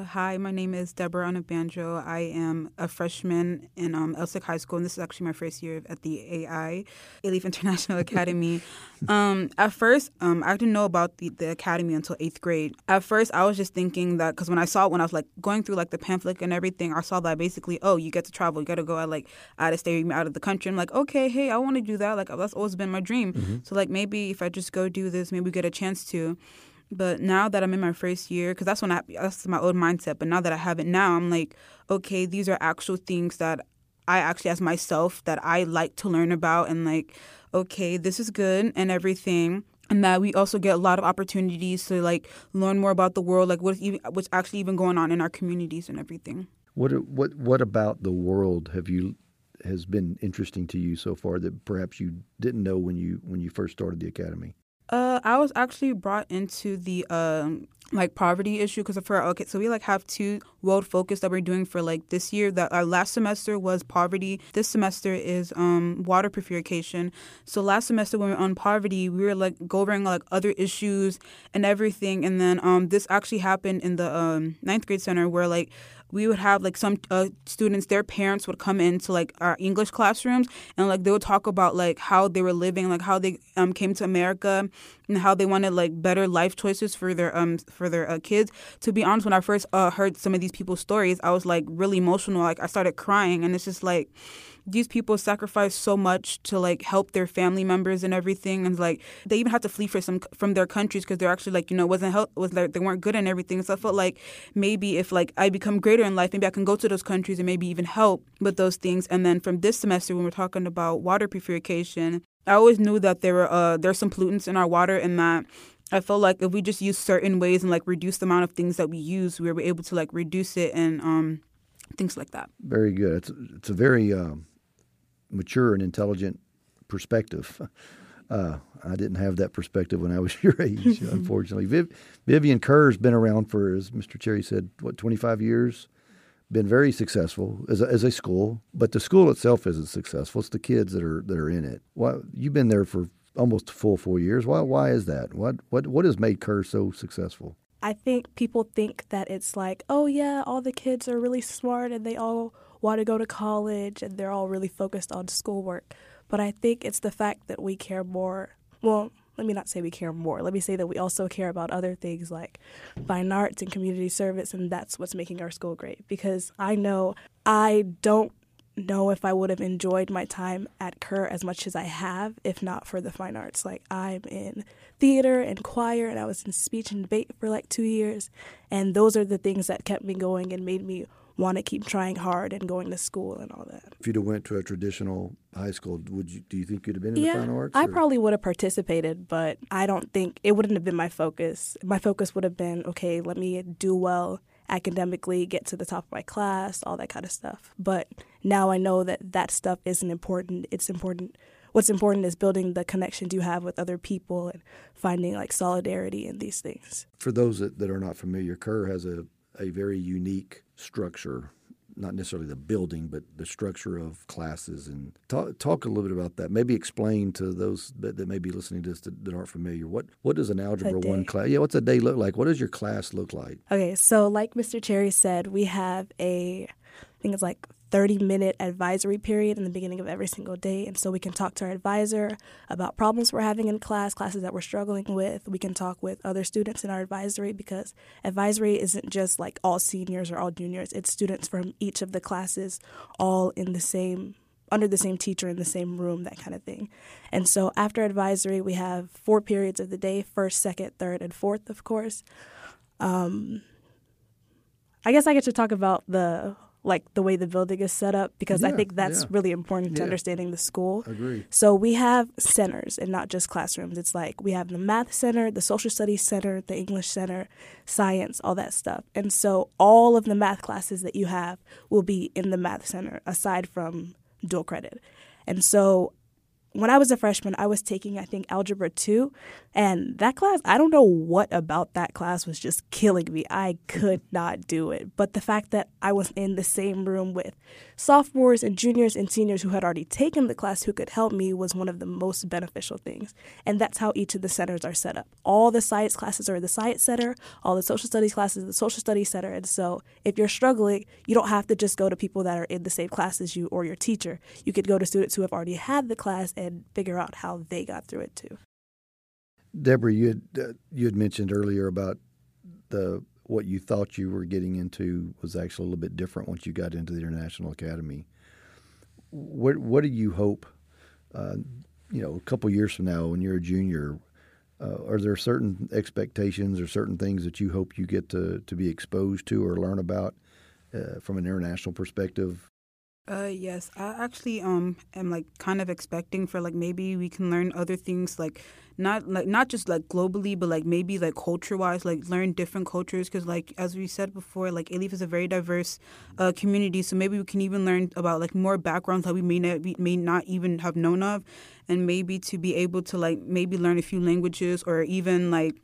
G: Uh, hi, my name is Deborah Anabanjo. I am a freshman in um, Elsik High School, and this is actually my first year at the AI, Alief International Academy. um, at first, um, I didn't know about the, the academy until eighth grade. At first, I was just thinking that because when I saw it, when I was like going through like the pamphlet and everything, I saw that basically, oh, you get to travel, you got to go out like out of state, out of the country. I'm like, okay, hey, I want to do that. Like that's always been my dream. Mm-hmm. So like maybe if I just go do this, maybe get a chance to. But now that I'm in my first year, because that's when I that's my old mindset. But now that I have it now, I'm like, okay, these are actual things that I actually, as myself, that I like to learn about, and like, okay, this is good and everything. And that we also get a lot of opportunities to like learn more about the world, like what's even what's actually even going on in our communities and everything.
A: What what what about the world have you has been interesting to you so far that perhaps you didn't know when you when you first started the academy?
G: Uh, I was actually brought into the um like poverty issue because for okay, so we like have two world focus that we're doing for like this year. That our last semester was poverty. This semester is um water purification. So last semester when we were on poverty, we were like covering like other issues and everything. And then um this actually happened in the um ninth grade center where like we would have like some uh, students their parents would come into like our english classrooms and like they would talk about like how they were living like how they um, came to america and how they wanted like better life choices for their um for their uh, kids. To be honest, when I first uh, heard some of these people's stories, I was like really emotional. Like I started crying, and it's just like these people sacrifice so much to like help their family members and everything and like they even had to flee for some from their countries because they're actually like you know wasn't help was like they weren't good and everything so i felt like maybe if like i become greater in life maybe i can go to those countries and maybe even help with those things and then from this semester when we're talking about water purification i always knew that there were uh there's some pollutants in our water and that I felt like if we just use certain ways and like reduce the amount of things that we use, we were able to like reduce it and um, things like that.
A: Very good. It's it's a very um, mature and intelligent perspective. Uh, I didn't have that perspective when I was your age, unfortunately. Viv, Vivian Kerr's been around for, as Mr. Cherry said, what, 25 years? Been very successful as a, as a school, but the school itself isn't successful. It's the kids that are that are in it. Why, you've been there for almost a full four years. Why why is that? What what what has made Kerr so successful?
F: I think people think that it's like, oh yeah, all the kids are really smart and they all want to go to college and they're all really focused on schoolwork. But I think it's the fact that we care more. Well, let me not say we care more. Let me say that we also care about other things like fine arts and community service, and that's what's making our school great. Because I know I don't know if I would have enjoyed my time at Kerr as much as I have if not for the fine arts. Like I'm in theater and choir and I was in speech and debate for like 2 years and those are the things that kept me going and made me want to keep trying hard and going to school and all that.
A: If you'd have went to a traditional high school, would you do you think you'd have been in
F: yeah,
A: the fine arts?
F: I probably would have participated, but I don't think it wouldn't have been my focus. My focus would have been okay, let me do well academically, get to the top of my class, all that kind of stuff. But now I know that that stuff isn't important. It's important. What's important is building the connections you have with other people and finding like solidarity in these things.
A: For those that, that are not familiar, Kerr has a, a very unique structure not necessarily the building, but the structure of classes. And talk, talk a little bit about that. Maybe explain to those that, that may be listening to this that, that aren't familiar what what does an algebra one class? Yeah, what's a day look like? What does your class look like?
F: Okay, so like Mr. Cherry said, we have a I think it's like 30 minute advisory period in the beginning of every single day. And so we can talk to our advisor about problems we're having in class, classes that we're struggling with. We can talk with other students in our advisory because advisory isn't just like all seniors or all juniors, it's students from each of the classes all in the same under the same teacher in the same room, that kind of thing. And so after advisory, we have four periods of the day first, second, third, and fourth, of course. Um, I guess I get to talk about the like the way the building is set up because yeah, I think that's yeah. really important to yeah. understanding the school.
A: Agree.
F: So we have centers and not just classrooms. It's like we have the math center, the social studies center, the English center, science, all that stuff. And so all of the math classes that you have will be in the math center aside from dual credit. And so when I was a freshman, I was taking, I think, Algebra 2. And that class, I don't know what about that class was just killing me. I could not do it. But the fact that I was in the same room with sophomores and juniors and seniors who had already taken the class who could help me was one of the most beneficial things. And that's how each of the centers are set up. All the science classes are the science center, all the social studies classes, the social studies center. And so if you're struggling, you don't have to just go to people that are in the same class as you or your teacher. You could go to students who have already had the class and figure out how they got through it too.
A: Deborah, you had uh, you had mentioned earlier about the what you thought you were getting into was actually a little bit different once you got into the International Academy. What what do you hope? Uh, you know, a couple years from now, when you're a junior, uh, are there certain expectations or certain things that you hope you get to to be exposed to or learn about uh, from an international perspective
G: uh yes, I actually um am like kind of expecting for like maybe we can learn other things like not like not just like globally but like maybe like culture wise like learn different cultures because like as we said before like Alief is a very diverse uh, community so maybe we can even learn about like more backgrounds that we may not we may not even have known of and maybe to be able to like maybe learn a few languages or even like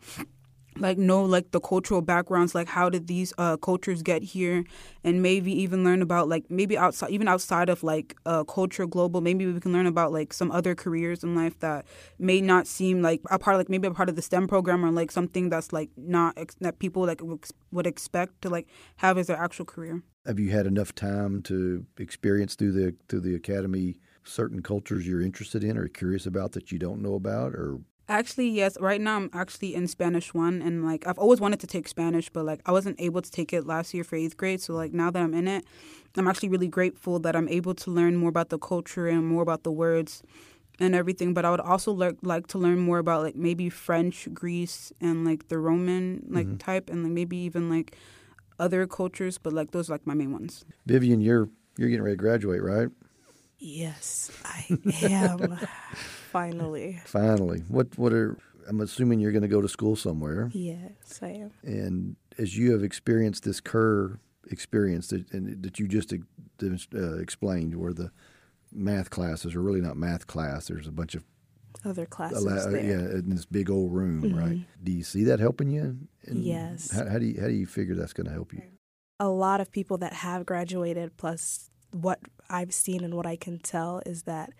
G: like know like the cultural backgrounds like how did these uh, cultures get here? And maybe even learn about like maybe outside even outside of like uh, culture global maybe we can learn about like some other careers in life that may not seem like a part of like maybe a part of the stem program or like something that's like not ex- that people like would expect to like have as their actual career.
A: Have you had enough time to experience through the through the academy certain cultures you're interested in or curious about that you don't know about or
G: Actually, yes. Right now, I'm actually in Spanish one, and like I've always wanted to take Spanish, but like I wasn't able to take it last year for eighth grade. So like now that I'm in it, I'm actually really grateful that I'm able to learn more about the culture and more about the words and everything. But I would also le- like to learn more about like maybe French, Greece, and like the Roman like
A: Mm-hmm.
G: type, and like maybe even like other cultures. But like those are like my main ones.
A: Vivian, you're you're getting ready to graduate, right?
F: Yes, I am. Finally.
A: Finally. What what are I'm assuming you're going to go to school somewhere,
F: Yes, I am.
A: and as you have experienced this Kerr experience that and that you just uh, explained, where the math classes are really not math class. There's a bunch of
F: Other classes
A: la- uh,
F: there.
A: yeah in this big old room,
F: Mhm.
A: right? Do you see that helping you? And
F: Yes.
A: How, how do you how do you figure that's going to help you?
F: a lot of people that have graduated, plus what I've seen and what I can tell, is that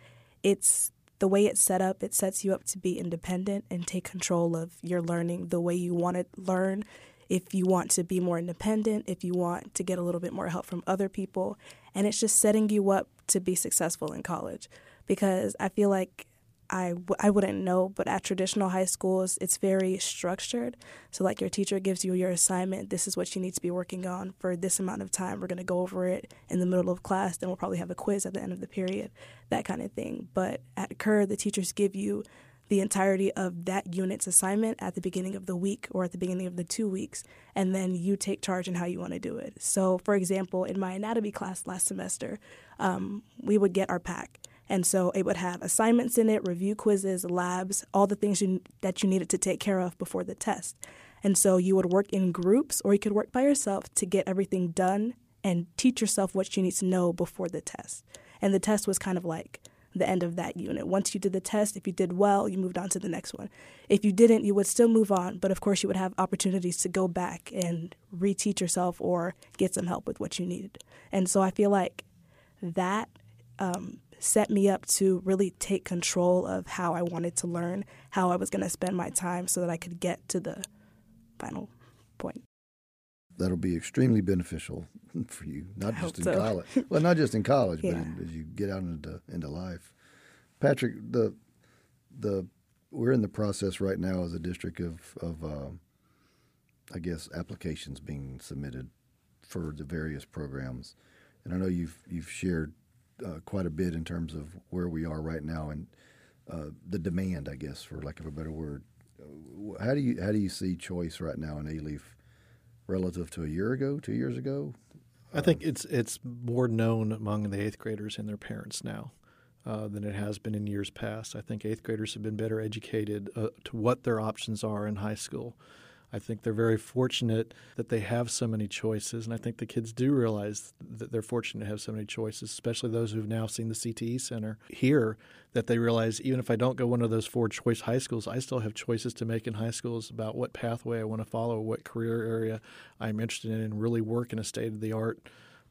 F: it's the way it's set up, it sets you up to be independent and take control of your learning the way you want to learn. If you want to be more independent, if you want to get a little bit more help from other people, and it's just setting you up to be successful in college. Because I feel like I, w- I wouldn't know, but at traditional high schools, it's very structured. So, like, your teacher gives you your assignment. This is what you need to be working on for this amount of time. We're going to go over it in the middle of class. Then we'll probably have a quiz at the end of the period, that kind of thing. But at Kerr, the teachers give you the entirety of that unit's assignment at the beginning of the week or at the beginning of the two weeks, and then you take charge in how you want to do it. So, for example, in my anatomy class last semester, um, we would get our pack. And so it would have assignments in it, review quizzes, labs, all the things you, that you needed to take care of before the test. And so you would work in groups or you could work by yourself to get everything done and teach yourself what you need to know before the test. And the test was kind of like the end of that unit. Once you did the test, if you did well, you moved on to the next one. If you didn't, you would still move on, but of course, you would have opportunities to go back and reteach yourself or get some help with what you needed. And so I feel like that um, set me up to really take control of how I wanted to learn, how I was going to spend my time so that I could get to the final point.
A: That'll be extremely beneficial for you, not
F: I
A: just in
F: so.
A: college. Well, not just in college, but in, as you get out into into life. Patrick, the the we're in the process right now as a district of of um, I guess applications being submitted for the various programs, and I know you've you've shared uh, quite a bit in terms of where we are right now and uh, the demand, I guess, for lack of a better word. Uh, How do you how do you see choice right now in Alief relative to a year ago, two years ago?
E: I think it's it's more known among the eighth graders and their parents now uh, than it has been in years past. I think eighth graders have been better educated uh, to what their options are in high school. I think they're very fortunate that they have so many choices, and I think the kids do realize that they're fortunate to have so many choices, especially those who've now seen the CTE Center here, that they realize even if I don't go one of those four choice high schools, I still have choices to make in high schools about what pathway I want to follow, what career area I'm interested in, and really work in a state of the art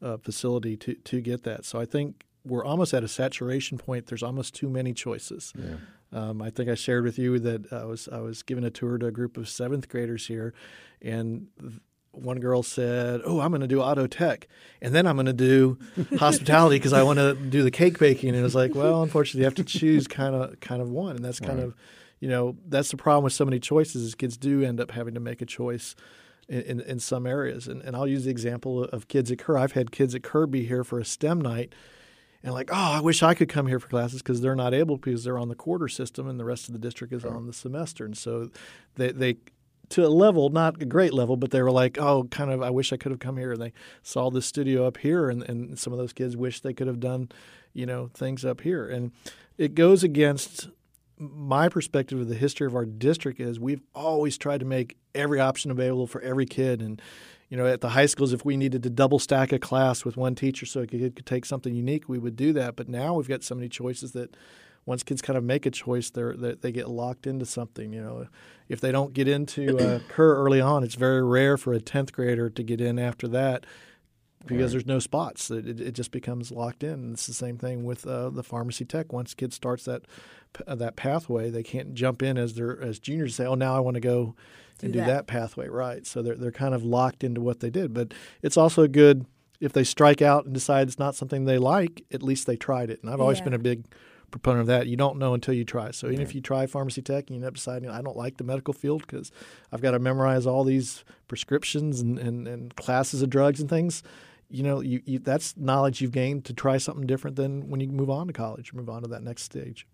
E: uh, facility to, to get that. So I think we're almost at a saturation point. There's almost too many choices.
A: Yeah.
E: Um, I think I shared with you that I was I was giving a tour to a group of seventh graders here, and th- one girl said, "Oh, I'm going to do auto tech, and then I'm going to do hospitality because I want to do the cake baking." And it was like, well, unfortunately, you have to choose kind of kind of one, and that's kind
A: Right.
E: of, you know, that's the problem with so many choices is kids do end up having to make a choice. In, in, in some areas, and, and I'll use the example of kids at Kerr. I've had kids at Kerr be here for a STEM night, and like, oh, I wish I could come here for classes because they're not able because they're on the quarter system and the rest of the district is on the semester. And so they, they, to a level, not a great level, but they were like, oh, kind of, I wish I could have come here. And they saw the studio up here, and, and some of those kids wish they could have done, you know, things up here. And it goes against my perspective of the history of our district is we've always tried to make every option available for every kid and you know at the high schools if we needed to double stack a class with one teacher so a kid could take something unique we would do that. But now we've got so many choices that once kids kind of make a choice they're, they they get locked into something you know. If they don't get into uh, Kerr early on it's very rare for a 10th grader to get in after that because
A: Right.
E: there's no spots. It, it, it just becomes locked in. And it's the same thing with uh, the pharmacy tech. Once kid starts that uh, that pathway, they can't jump in as they're as juniors say, "Oh, now I want to go and
D: Do
E: do
D: that.
E: that pathway." Right. So they're they're kind of locked into what they did. But it's also good if they strike out and decide it's not something they like. At least they tried it. And I've always
F: Yeah.
E: been a big proponent of that. You don't know until you try. So even if you try pharmacy tech and you end up deciding I don't like the medical field because I've got to memorize all these prescriptions and, and, and classes of drugs and things, you know, you, you, that's knowledge you've gained to try something different than when you move on to college or move on to that next stage.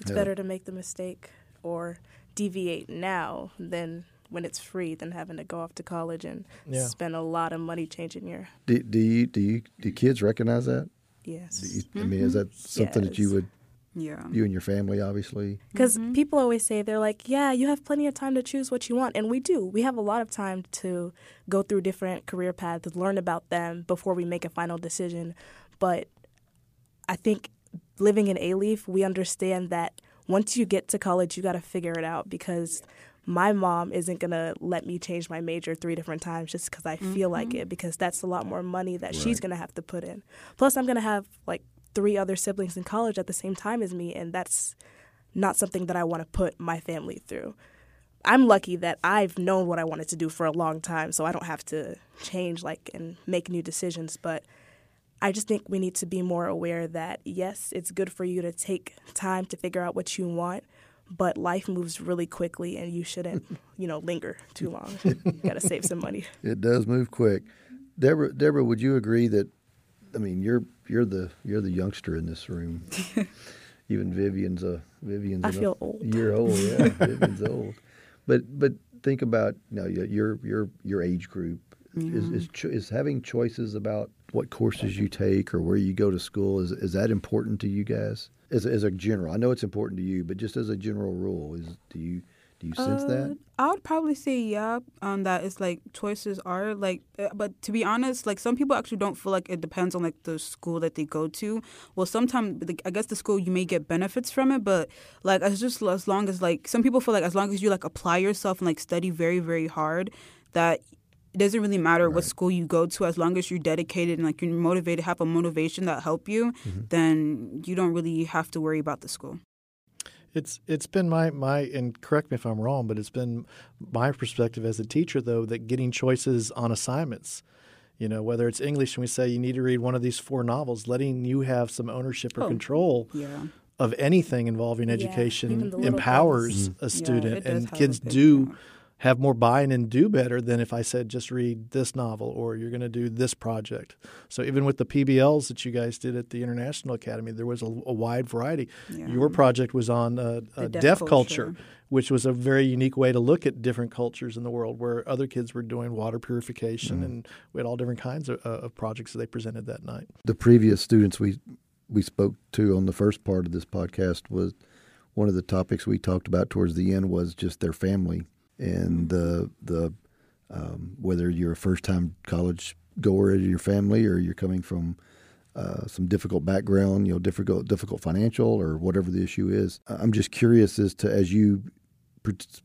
F: It's
A: Yeah.
F: better to make the mistake or deviate now than when it's free than having to go off to college and
E: Yeah.
F: spend a lot of money changing your
A: Do, do you do you do kids recognize that?
F: yes.
A: Do you, I mm-hmm. mean, is that something that you would
G: Yeah.
A: you and your family obviously?
F: Because
G: Mhm.
F: people always say, they're like, yeah, you have plenty of time to choose what you want. And we do. We have a lot of time to go through different career paths, learn about them before we make a final decision. But I think living in Alief, we understand that once you get to college, you got to figure it out because my mom isn't going to let me change my major three different times just because I feel like it, because that's a lot more money that she's going to have to put in. Plus, I'm going to have like three other siblings in college at the same time as me, and that's not something that I want to put my family through. I'm lucky that I've known what I wanted to do for a long time, so I don't have to change like and make new decisions. But I just think we need to be more aware that yes, it's good for you to take time to figure out what you want, but life moves really quickly and you shouldn't, you know, linger too long. you got to save some money.
A: It does move quick. Deborah, Deborah, would you agree that? I mean, you're you're the you're the youngster in this room. Even Vivian's a Vivian's.
F: I feel old.
A: You're old, yeah. Vivian's old. But but think about you know, your your your age group is is, cho- is having choices about what courses you take or where you go to school. Is is that important to you guys? As as a general, I know it's important to you, but just as a general rule, is do you do you sense that?
G: Uh, I would probably say yeah. Um, that it's like choices are like, uh, but to be honest, like some people actually don't feel like it depends on like the school that they go to. Well, sometimes like, I guess the school you may get benefits from it, but like as just as long as like some people feel like as long as you like apply yourself and like study very very hard, that it doesn't really matter what school you go to as long as you're dedicated and like you're motivated, have a motivation that help you, then you don't really have to worry about the school.
E: It's it's been my my and correct me if I'm wrong, but it's been my perspective as a teacher though that getting choices on assignments, you know, whether it's English and we say you need to read one of these four novels, letting you have some ownership or
G: Oh.
E: control
G: Yeah.
E: of anything involving education
F: little
E: empowers
F: things.
E: a student
G: does
E: and kids do. Have more buy-in and do better than if I said just read this novel or you're going to do this project. So even with the PBLs that you guys did at the International Academy, there was a, a wide variety.
G: Yeah.
E: Your project was on uh, uh, deaf,
G: deaf
E: culture.
G: culture.
E: which was a very unique way to look at different cultures in the world, where other kids were doing water purification, and we had all different kinds of, uh, of projects that they presented that night.
A: the previous students we we spoke to on the first part of this podcast was one of the topics we talked about towards the end was just their family and the the um, whether you're a first time college goer in your family or you're coming from uh, some difficult background, you know, difficult difficult financial or whatever the issue is. I'm just curious as to as you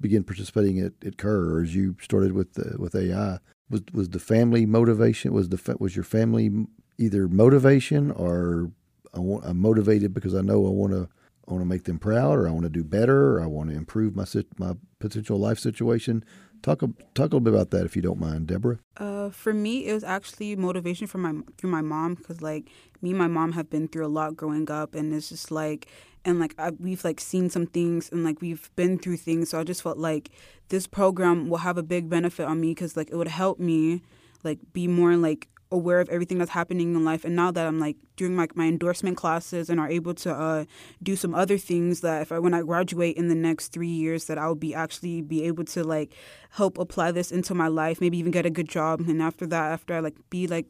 A: begin participating at, at Kerr or as you started with the, with AI, was was the family motivation was the was your family either motivation or I want, I'm motivated because I know I want to I want to make them proud or I want to do better or I want to improve my my potential life situation. Talk a, talk a little bit about that if you don't mind, Deborah.
G: Uh, for me, it was actually motivation from my through my mom because like me and my mom have been through a lot growing up, and it's just like and like I, we've like seen some things and like we've been through things, so I just felt like this program will have a big benefit on me because like it would help me like be more like aware of everything that's happening in life and now that i'm like doing like my endorsement classes and are able to uh, do some other things that if i when i graduate in the next three years that i'll be actually be able to like help apply this into my life maybe even get a good job and after that after i like be like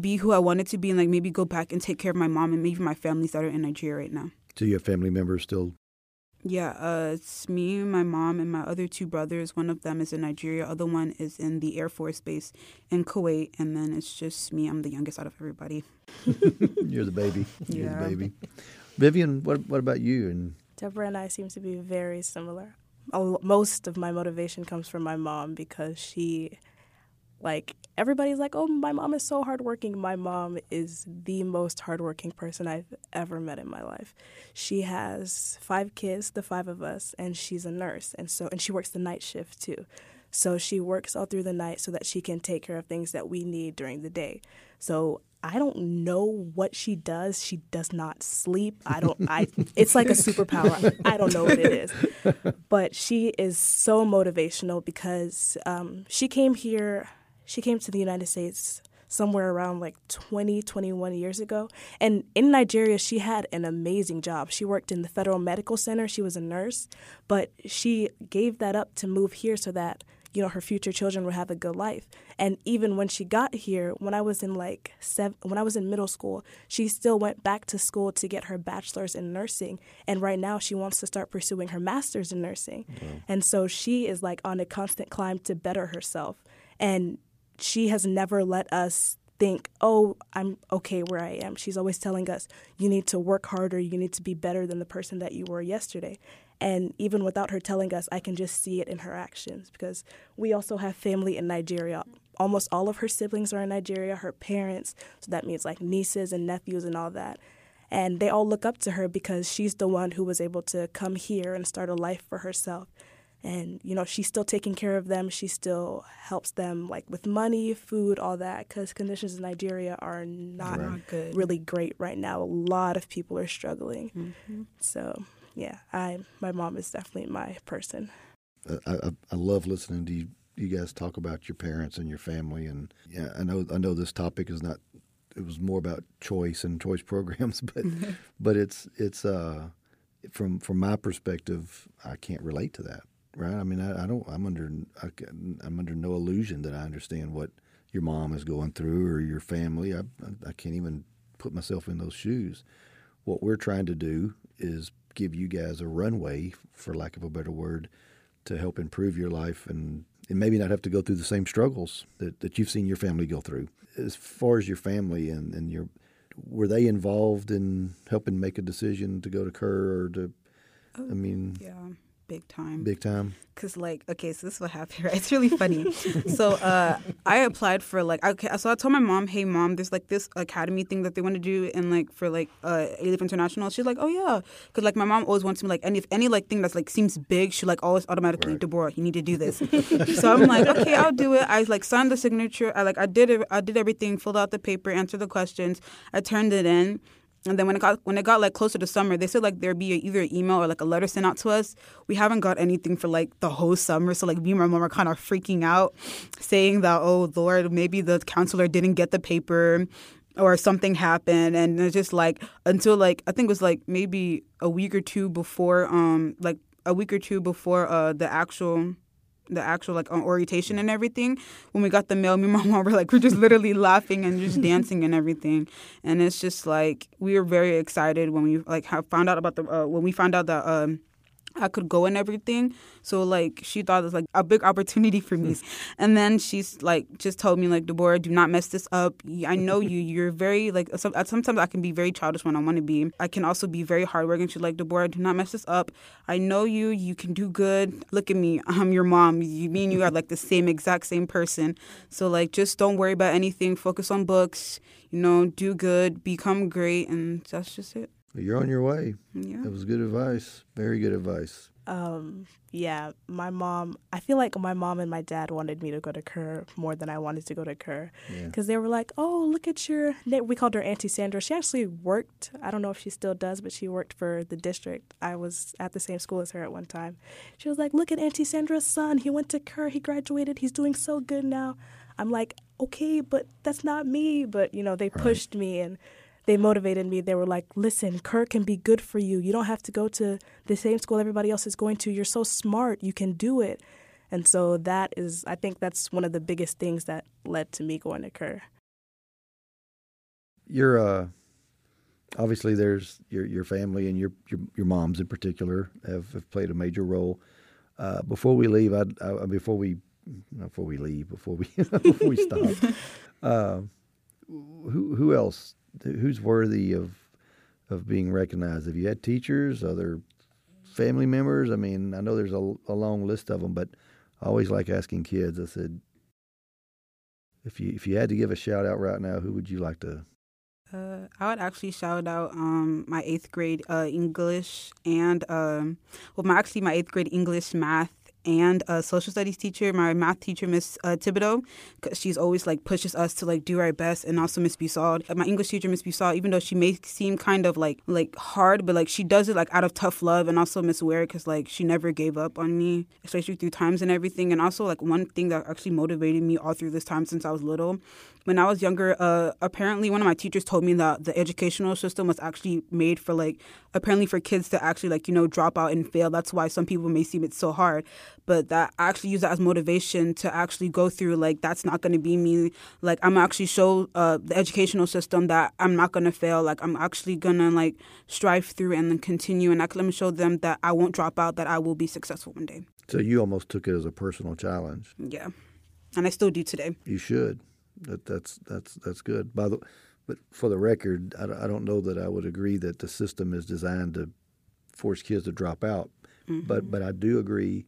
G: be who i wanted to be and like maybe go back and take care of my mom and maybe my families that are in nigeria right now
A: do you have family members still.
G: Yeah, uh, it's me, my mom, and my other two brothers. One of them is in Nigeria. Other one is in the Air Force Base in Kuwait, and then it's just me. I'm the youngest out of everybody.
A: You're the baby. You're
G: Yeah.
A: the baby. Vivian, what what about you? And
F: Deborah and I seem to be very similar. Most of my motivation comes from my mom because she, like, everybody's like, oh, my mom is so hardworking. My mom is the most hardworking person I've ever met in my life. She has five kids, the five of us, and she's a nurse. And so, and she works the night shift too. So she works all through the night so that she can take care of things that we need during the day. So I don't know what she does. She does not sleep. I don't. I. It's like a superpower. I don't know what it is, but she is so motivational because um, she came here. She came to the United States somewhere around like 20, 21 years ago. And in Nigeria, she had an amazing job. She worked in the Federal Medical Center. She was a nurse, but she gave that up to move here so that you know her future children would have a good life and even when she got here when i was in like seven when i was in middle school she still went back to school to get her bachelor's in nursing and right now she wants to start pursuing her master's in nursing and so she is like on a constant climb to better herself and she has never let us think, oh, I'm okay where I am. She's always telling us, you need to work harder, you need to be better than the person that you were yesterday. And even without her telling us, I can just see it in her actions because we also have family in Nigeria. Almost all of her siblings are in Nigeria, her parents, so that means like nieces and nephews and all that. And they all look up to her because she's the one who was able to come here and start a life for herself and you know she's still taking care of them she still helps them like with money food all that because conditions in nigeria are not
G: Not good.
F: really great right now a lot of people are struggling
G: Mhm.
F: so yeah i my mom is definitely my person
A: I, I, I love listening to you, you guys talk about your parents and your family, and yeah, I know I know this topic is not. It was more about choice and choice programs, but but it's it's uh from from my perspective, I can't relate to that, right? I mean, I, I don't. I'm under I, can- I'm under no illusion that I understand what your mom is going through or your family. I I can't even put myself in those shoes. What we're trying to do is give you guys a runway, for lack of a better word, to help improve your life and, and maybe not have to go through the same struggles that, that you've seen your family go through. As far as your family and, and your were they involved in helping make a decision to go to Kerr or to oh, I mean
G: Yeah, big time.
A: big time?
G: Cause like okay, so this is what happened. Right? It's really funny. so uh, I applied for like okay, so I told my mom, hey mom, there's like this academy thing that they want to do, and like for like uh, Alief International. She's like, oh yeah, cause like my mom always wants me like any if any like thing that's like seems big, she like always automatically
A: Right.
G: Deborah, you need to do this. so I'm like, okay, I'll do it. I like signed the signature. I like I did it. I did everything, filled out the paper, answered the questions. I turned it in. And then when it got when it got like closer to summer, they said like there'd be either an email or like a letter sent out to us. We haven't got anything for like the whole summer, so like me and my mom are kind of freaking out, saying that oh Lord, maybe the counselor didn't get the paper, or something happened, and it's just like until like I think it was like maybe a week or two before um like a week or two before uh the actual the actual like orientation and everything. When we got the mail, me and my mom were like, we're just literally laughing and just dancing and everything. And it's just like we were very excited when we like have found out about the uh, when we found out that um I could go and everything. So like she thought it was like a big opportunity for me. and then she's like just told me like Deborah, do not mess this up. I know you. You're very like some, uh, sometimes I can be very childish when I want to be. I can also be very hardworking. She's like Deborah, do not mess this up. I know you. You can do good. Look at me. I'm your mom. You, me and you are like the same exact same person. So like just don't worry about anything. Focus on books. You know, do good. Become great, and that's just it.
A: You're on your way.
G: Yeah.
A: That was good advice. Very good advice.
F: um yeah my mom i feel like my mom and my dad wanted me to go to kerr more than i wanted to go to kerr
A: Yeah.
F: because they were like, "Oh, look at your." We called her Auntie Sandra. She actually worked. I don't know if she still does, but she worked for the district. I was at the same school as her at one time. She was like, "Look at Auntie Sandra's son. He went to Kerr. He graduated. He's doing so good now." I'm like, "Okay, but that's not me." But you know, they pushed me and they motivated me. They were like, "Listen, Kerr can be good for you. You don't have to go to the same school everybody else is going to. You're so smart. You can do it." And so that is, I think that's one of the biggest things that led to me going to Kerr.
A: You're uh, obviously there's your your family and your your, your moms in particular have, have played a major role. Uh, before we leave, I, I before we before we leave before we before we stop, uh, who who else who's worthy of of being recognized? Have you had teachers, other family members? I mean, I know there's a, a long list of them, but I always like asking kids. I said, if you if you had to give a shout out right now, who would you like to
G: Uh, I would actually shout out um, my eighth grade uh, English and um, well, my actually my eighth grade English, math, and a social studies teacher, my math teacher, Miss uh, Thibodeau, she's always like pushes us to like do our best, and also Miss Bussaud, my English teacher, Miss Bussaud, even though she may seem kind of like like hard, but like she does it like out of tough love, and also Miss Ware, because like she never gave up on me, especially through times and everything, and also like one thing that actually motivated me all through this time since I was little when I was younger, uh, apparently one of my teachers told me that the educational system was actually made for like apparently for kids to actually like you know drop out and fail. That's why some people may seem it's so hard, but that I actually use that as motivation to actually go through like that's not going to be me. Like I'm actually show uh, the educational system that I'm not going to fail. Like I'm actually gonna like strive through and then continue and like let me show them that I won't drop out. That I will be successful one day.
A: So you almost took it as a personal challenge.
G: Yeah, and I still do today.
A: You should. That that's that's that's good. By the but for the record, I, I don't know that I would agree that the system is designed to force kids to drop out.
G: Mm-hmm.
A: But but I do agree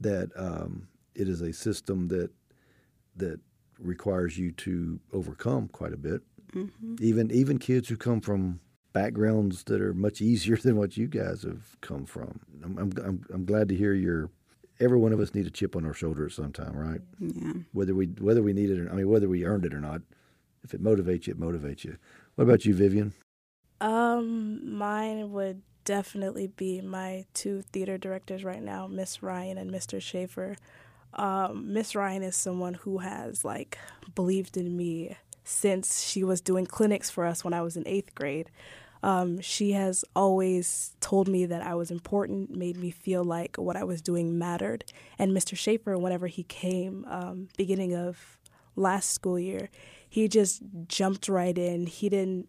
A: that um, it is a system that that requires you to overcome quite a bit.
G: Mm-hmm.
A: Even even kids who come from backgrounds that are much easier than what you guys have come from. I'm I'm I'm, I'm glad to hear your. Every one of us need a chip on our shoulder at some time, right?
G: Yeah.
A: Whether we whether we need it or I mean whether we earned it or not. If it motivates you, it motivates you. What about you, Vivian?
F: Um, mine would definitely be my two theater directors right now, Miss Ryan and Mr. Schaefer. Um, Miss Ryan is someone who has like believed in me since she was doing clinics for us when I was in eighth grade. Um, she has always told me that I was important, made me feel like what I was doing mattered. And Mr. Schaefer, whenever he came, um, beginning of last school year, he just jumped right in. He didn't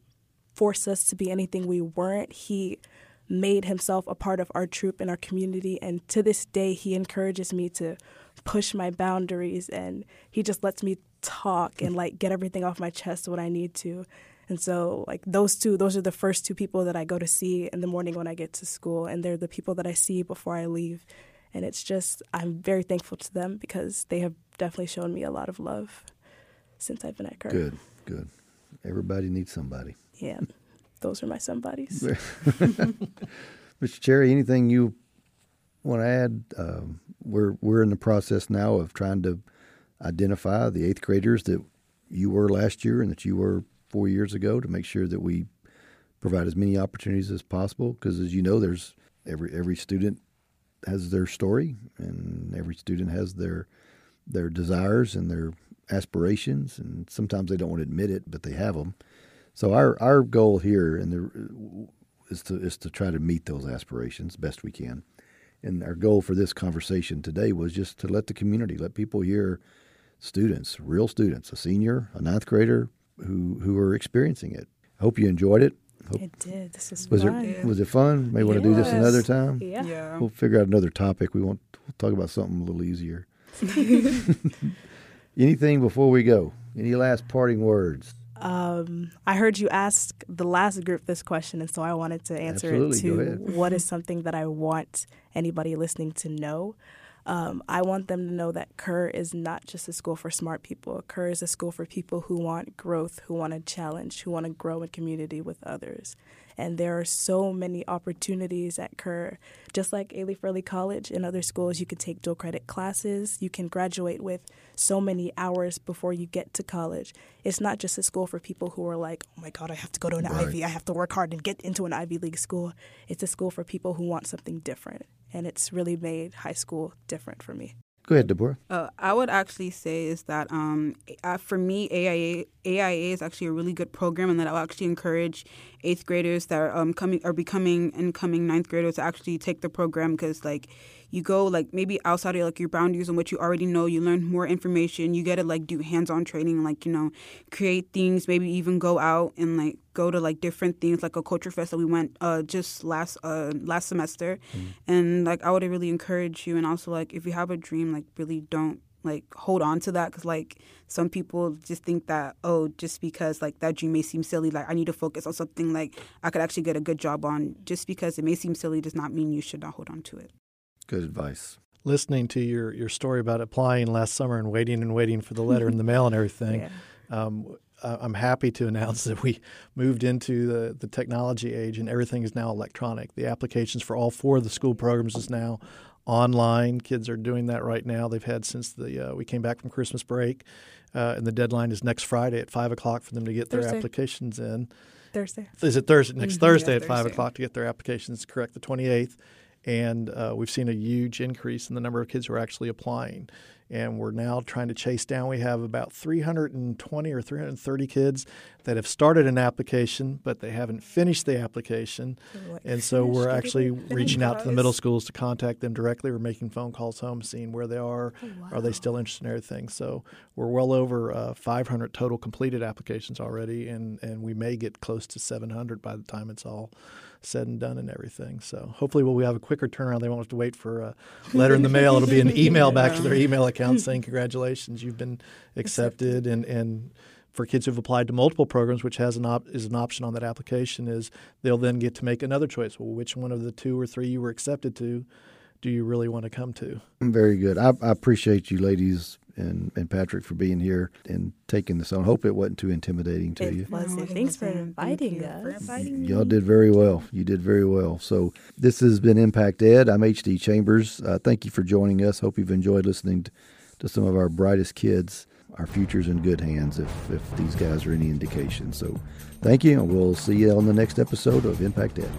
F: force us to be anything we weren't. He made himself a part of our troupe and our community. And to this day, he encourages me to push my boundaries and he just lets me talk and like get everything off my chest when I need to. And so, like, those two, those are the first two people that I go to see in the morning when I get to school. And they're the people that I see before I leave. And it's just, I'm very thankful to them because they have definitely shown me a lot of love since I've been at Kerr.
A: Good, good. Everybody needs somebody.
F: Yeah, those are my somebodies.
A: Mr. Cherry, anything you want to add? Um, we're we're in the process now of trying to identify the eighth graders that you were last year and that you were four years ago to make sure that we provide as many opportunities as possible. Because as you know, there's every every student has their story, and every student has their their desires and their aspirations, and sometimes they don't want to admit it, but they have them. So our our goal here and the is to is to try to meet those aspirations best we can. And our goal for this conversation today was just to let the community, let people hear students, real students, a senior, a ninth grader who who are experiencing it. I hope you enjoyed it. Hope,
F: It did. This was,
A: was
F: fun.
A: it was it fun? May want to do this another time.
F: Yeah.
G: Yeah.
A: We'll figure out another topic. We won't we'll talk about something a little easier. Anything before we go? Any last parting words?
F: Um, I heard you ask the last group this question, and so I wanted to answer
A: Absolutely.
F: it
A: Go
F: to what is something that I want anybody listening to know. Um, I want them to know that Kerr is not just a school for smart people. Kerr is a school for people who want growth, who want a challenge, who want to grow in community with others. And there are so many opportunities at Kerr. Just like Alief Early College and other schools, you can take dual credit classes. You can graduate with so many hours before you get to college. It's not just a school for people who are like, oh my God, I have to go to an
A: Right.
F: Ivy. I have to work hard and get into an Ivy League school. It's a school for people who want something different. And it's really made high school different for me.
A: Go ahead, Deborah.
G: Uh, I would actually say is that um, uh, for me, AIA AIA is actually a really good program, and that I'll actually encourage eighth graders that are um, coming are becoming incoming ninth graders to actually take the program because like you go like maybe outside of like your boundaries and what you already know, you learn more information. You get to like do hands on training, like you know, create things. Maybe even go out and like go to like different things, like a culture fest that we went uh, just last uh, last semester, and like I would really encourage you, and also like if you have a dream, like really don't like hold on to that because like some people just think that oh just because like that dream may seem silly like i need to focus on something like i could actually get a good job on just because it may seem silly does not mean you should not hold on to it
A: Good advice.
E: Listening to your, your story about applying last summer and waiting and waiting for the letter in the mail and everything,
F: Yeah.
E: um, I- I'm happy to announce that we moved into the, the technology age and everything is now electronic. The applications for all four of the school programs is now online. Kids are doing that right now. They've had since the uh, we came back from Christmas break, uh, and the deadline is next Friday at five o'clock for them to get their applications in.
F: Thursday.
E: Is it Thursday? Next
G: Mhm.
E: Thursday
G: Yeah,
E: at five o'clock to get their applications correct, the twenty eighth. And uh, we've seen a huge increase in the number of kids who are actually applying. And we're now trying to chase down. We have about 320 or 330 kids that have started an application, but they haven't finished the application.
F: Like,
E: And so we're
F: finish, get it
E: actually reaching out to the middle schools to contact them directly. We're making phone calls home, seeing where they are.
F: Oh,
E: Are they still interested in everything? So we're well over uh, 500 total completed applications already, and, and we may get close to 700 by the time it's all said and done and everything. So hopefully we'll have a quicker turnaround. They won't have to wait for a letter in the mail. It'll be an email back to their email account saying congratulations, you've been accepted. And, and for kids who've applied to multiple programs, which has an op- is an option on that application, is they'll then get to make another choice. Well, which one of the two or three you were accepted to do you really want to come to?
A: Very good. I, I appreciate you, ladies, and, and Patrick, for being here and taking this on. Hope it wasn't too intimidating to you.
F: It wasn't.
G: No,
F: Thanks for
G: wasn't. Thank
F: inviting
G: for
F: us.
G: inviting me.
A: Y'all did very well. You did very well. So this has been Impact Ed. I'm HD Chambers. Uh, thank you for joining us. Hope you've enjoyed listening to, to some of our brightest kids. Our future's in good hands if, if these guys are any indication. So thank you, and we'll see you on the next episode of Impact Ed.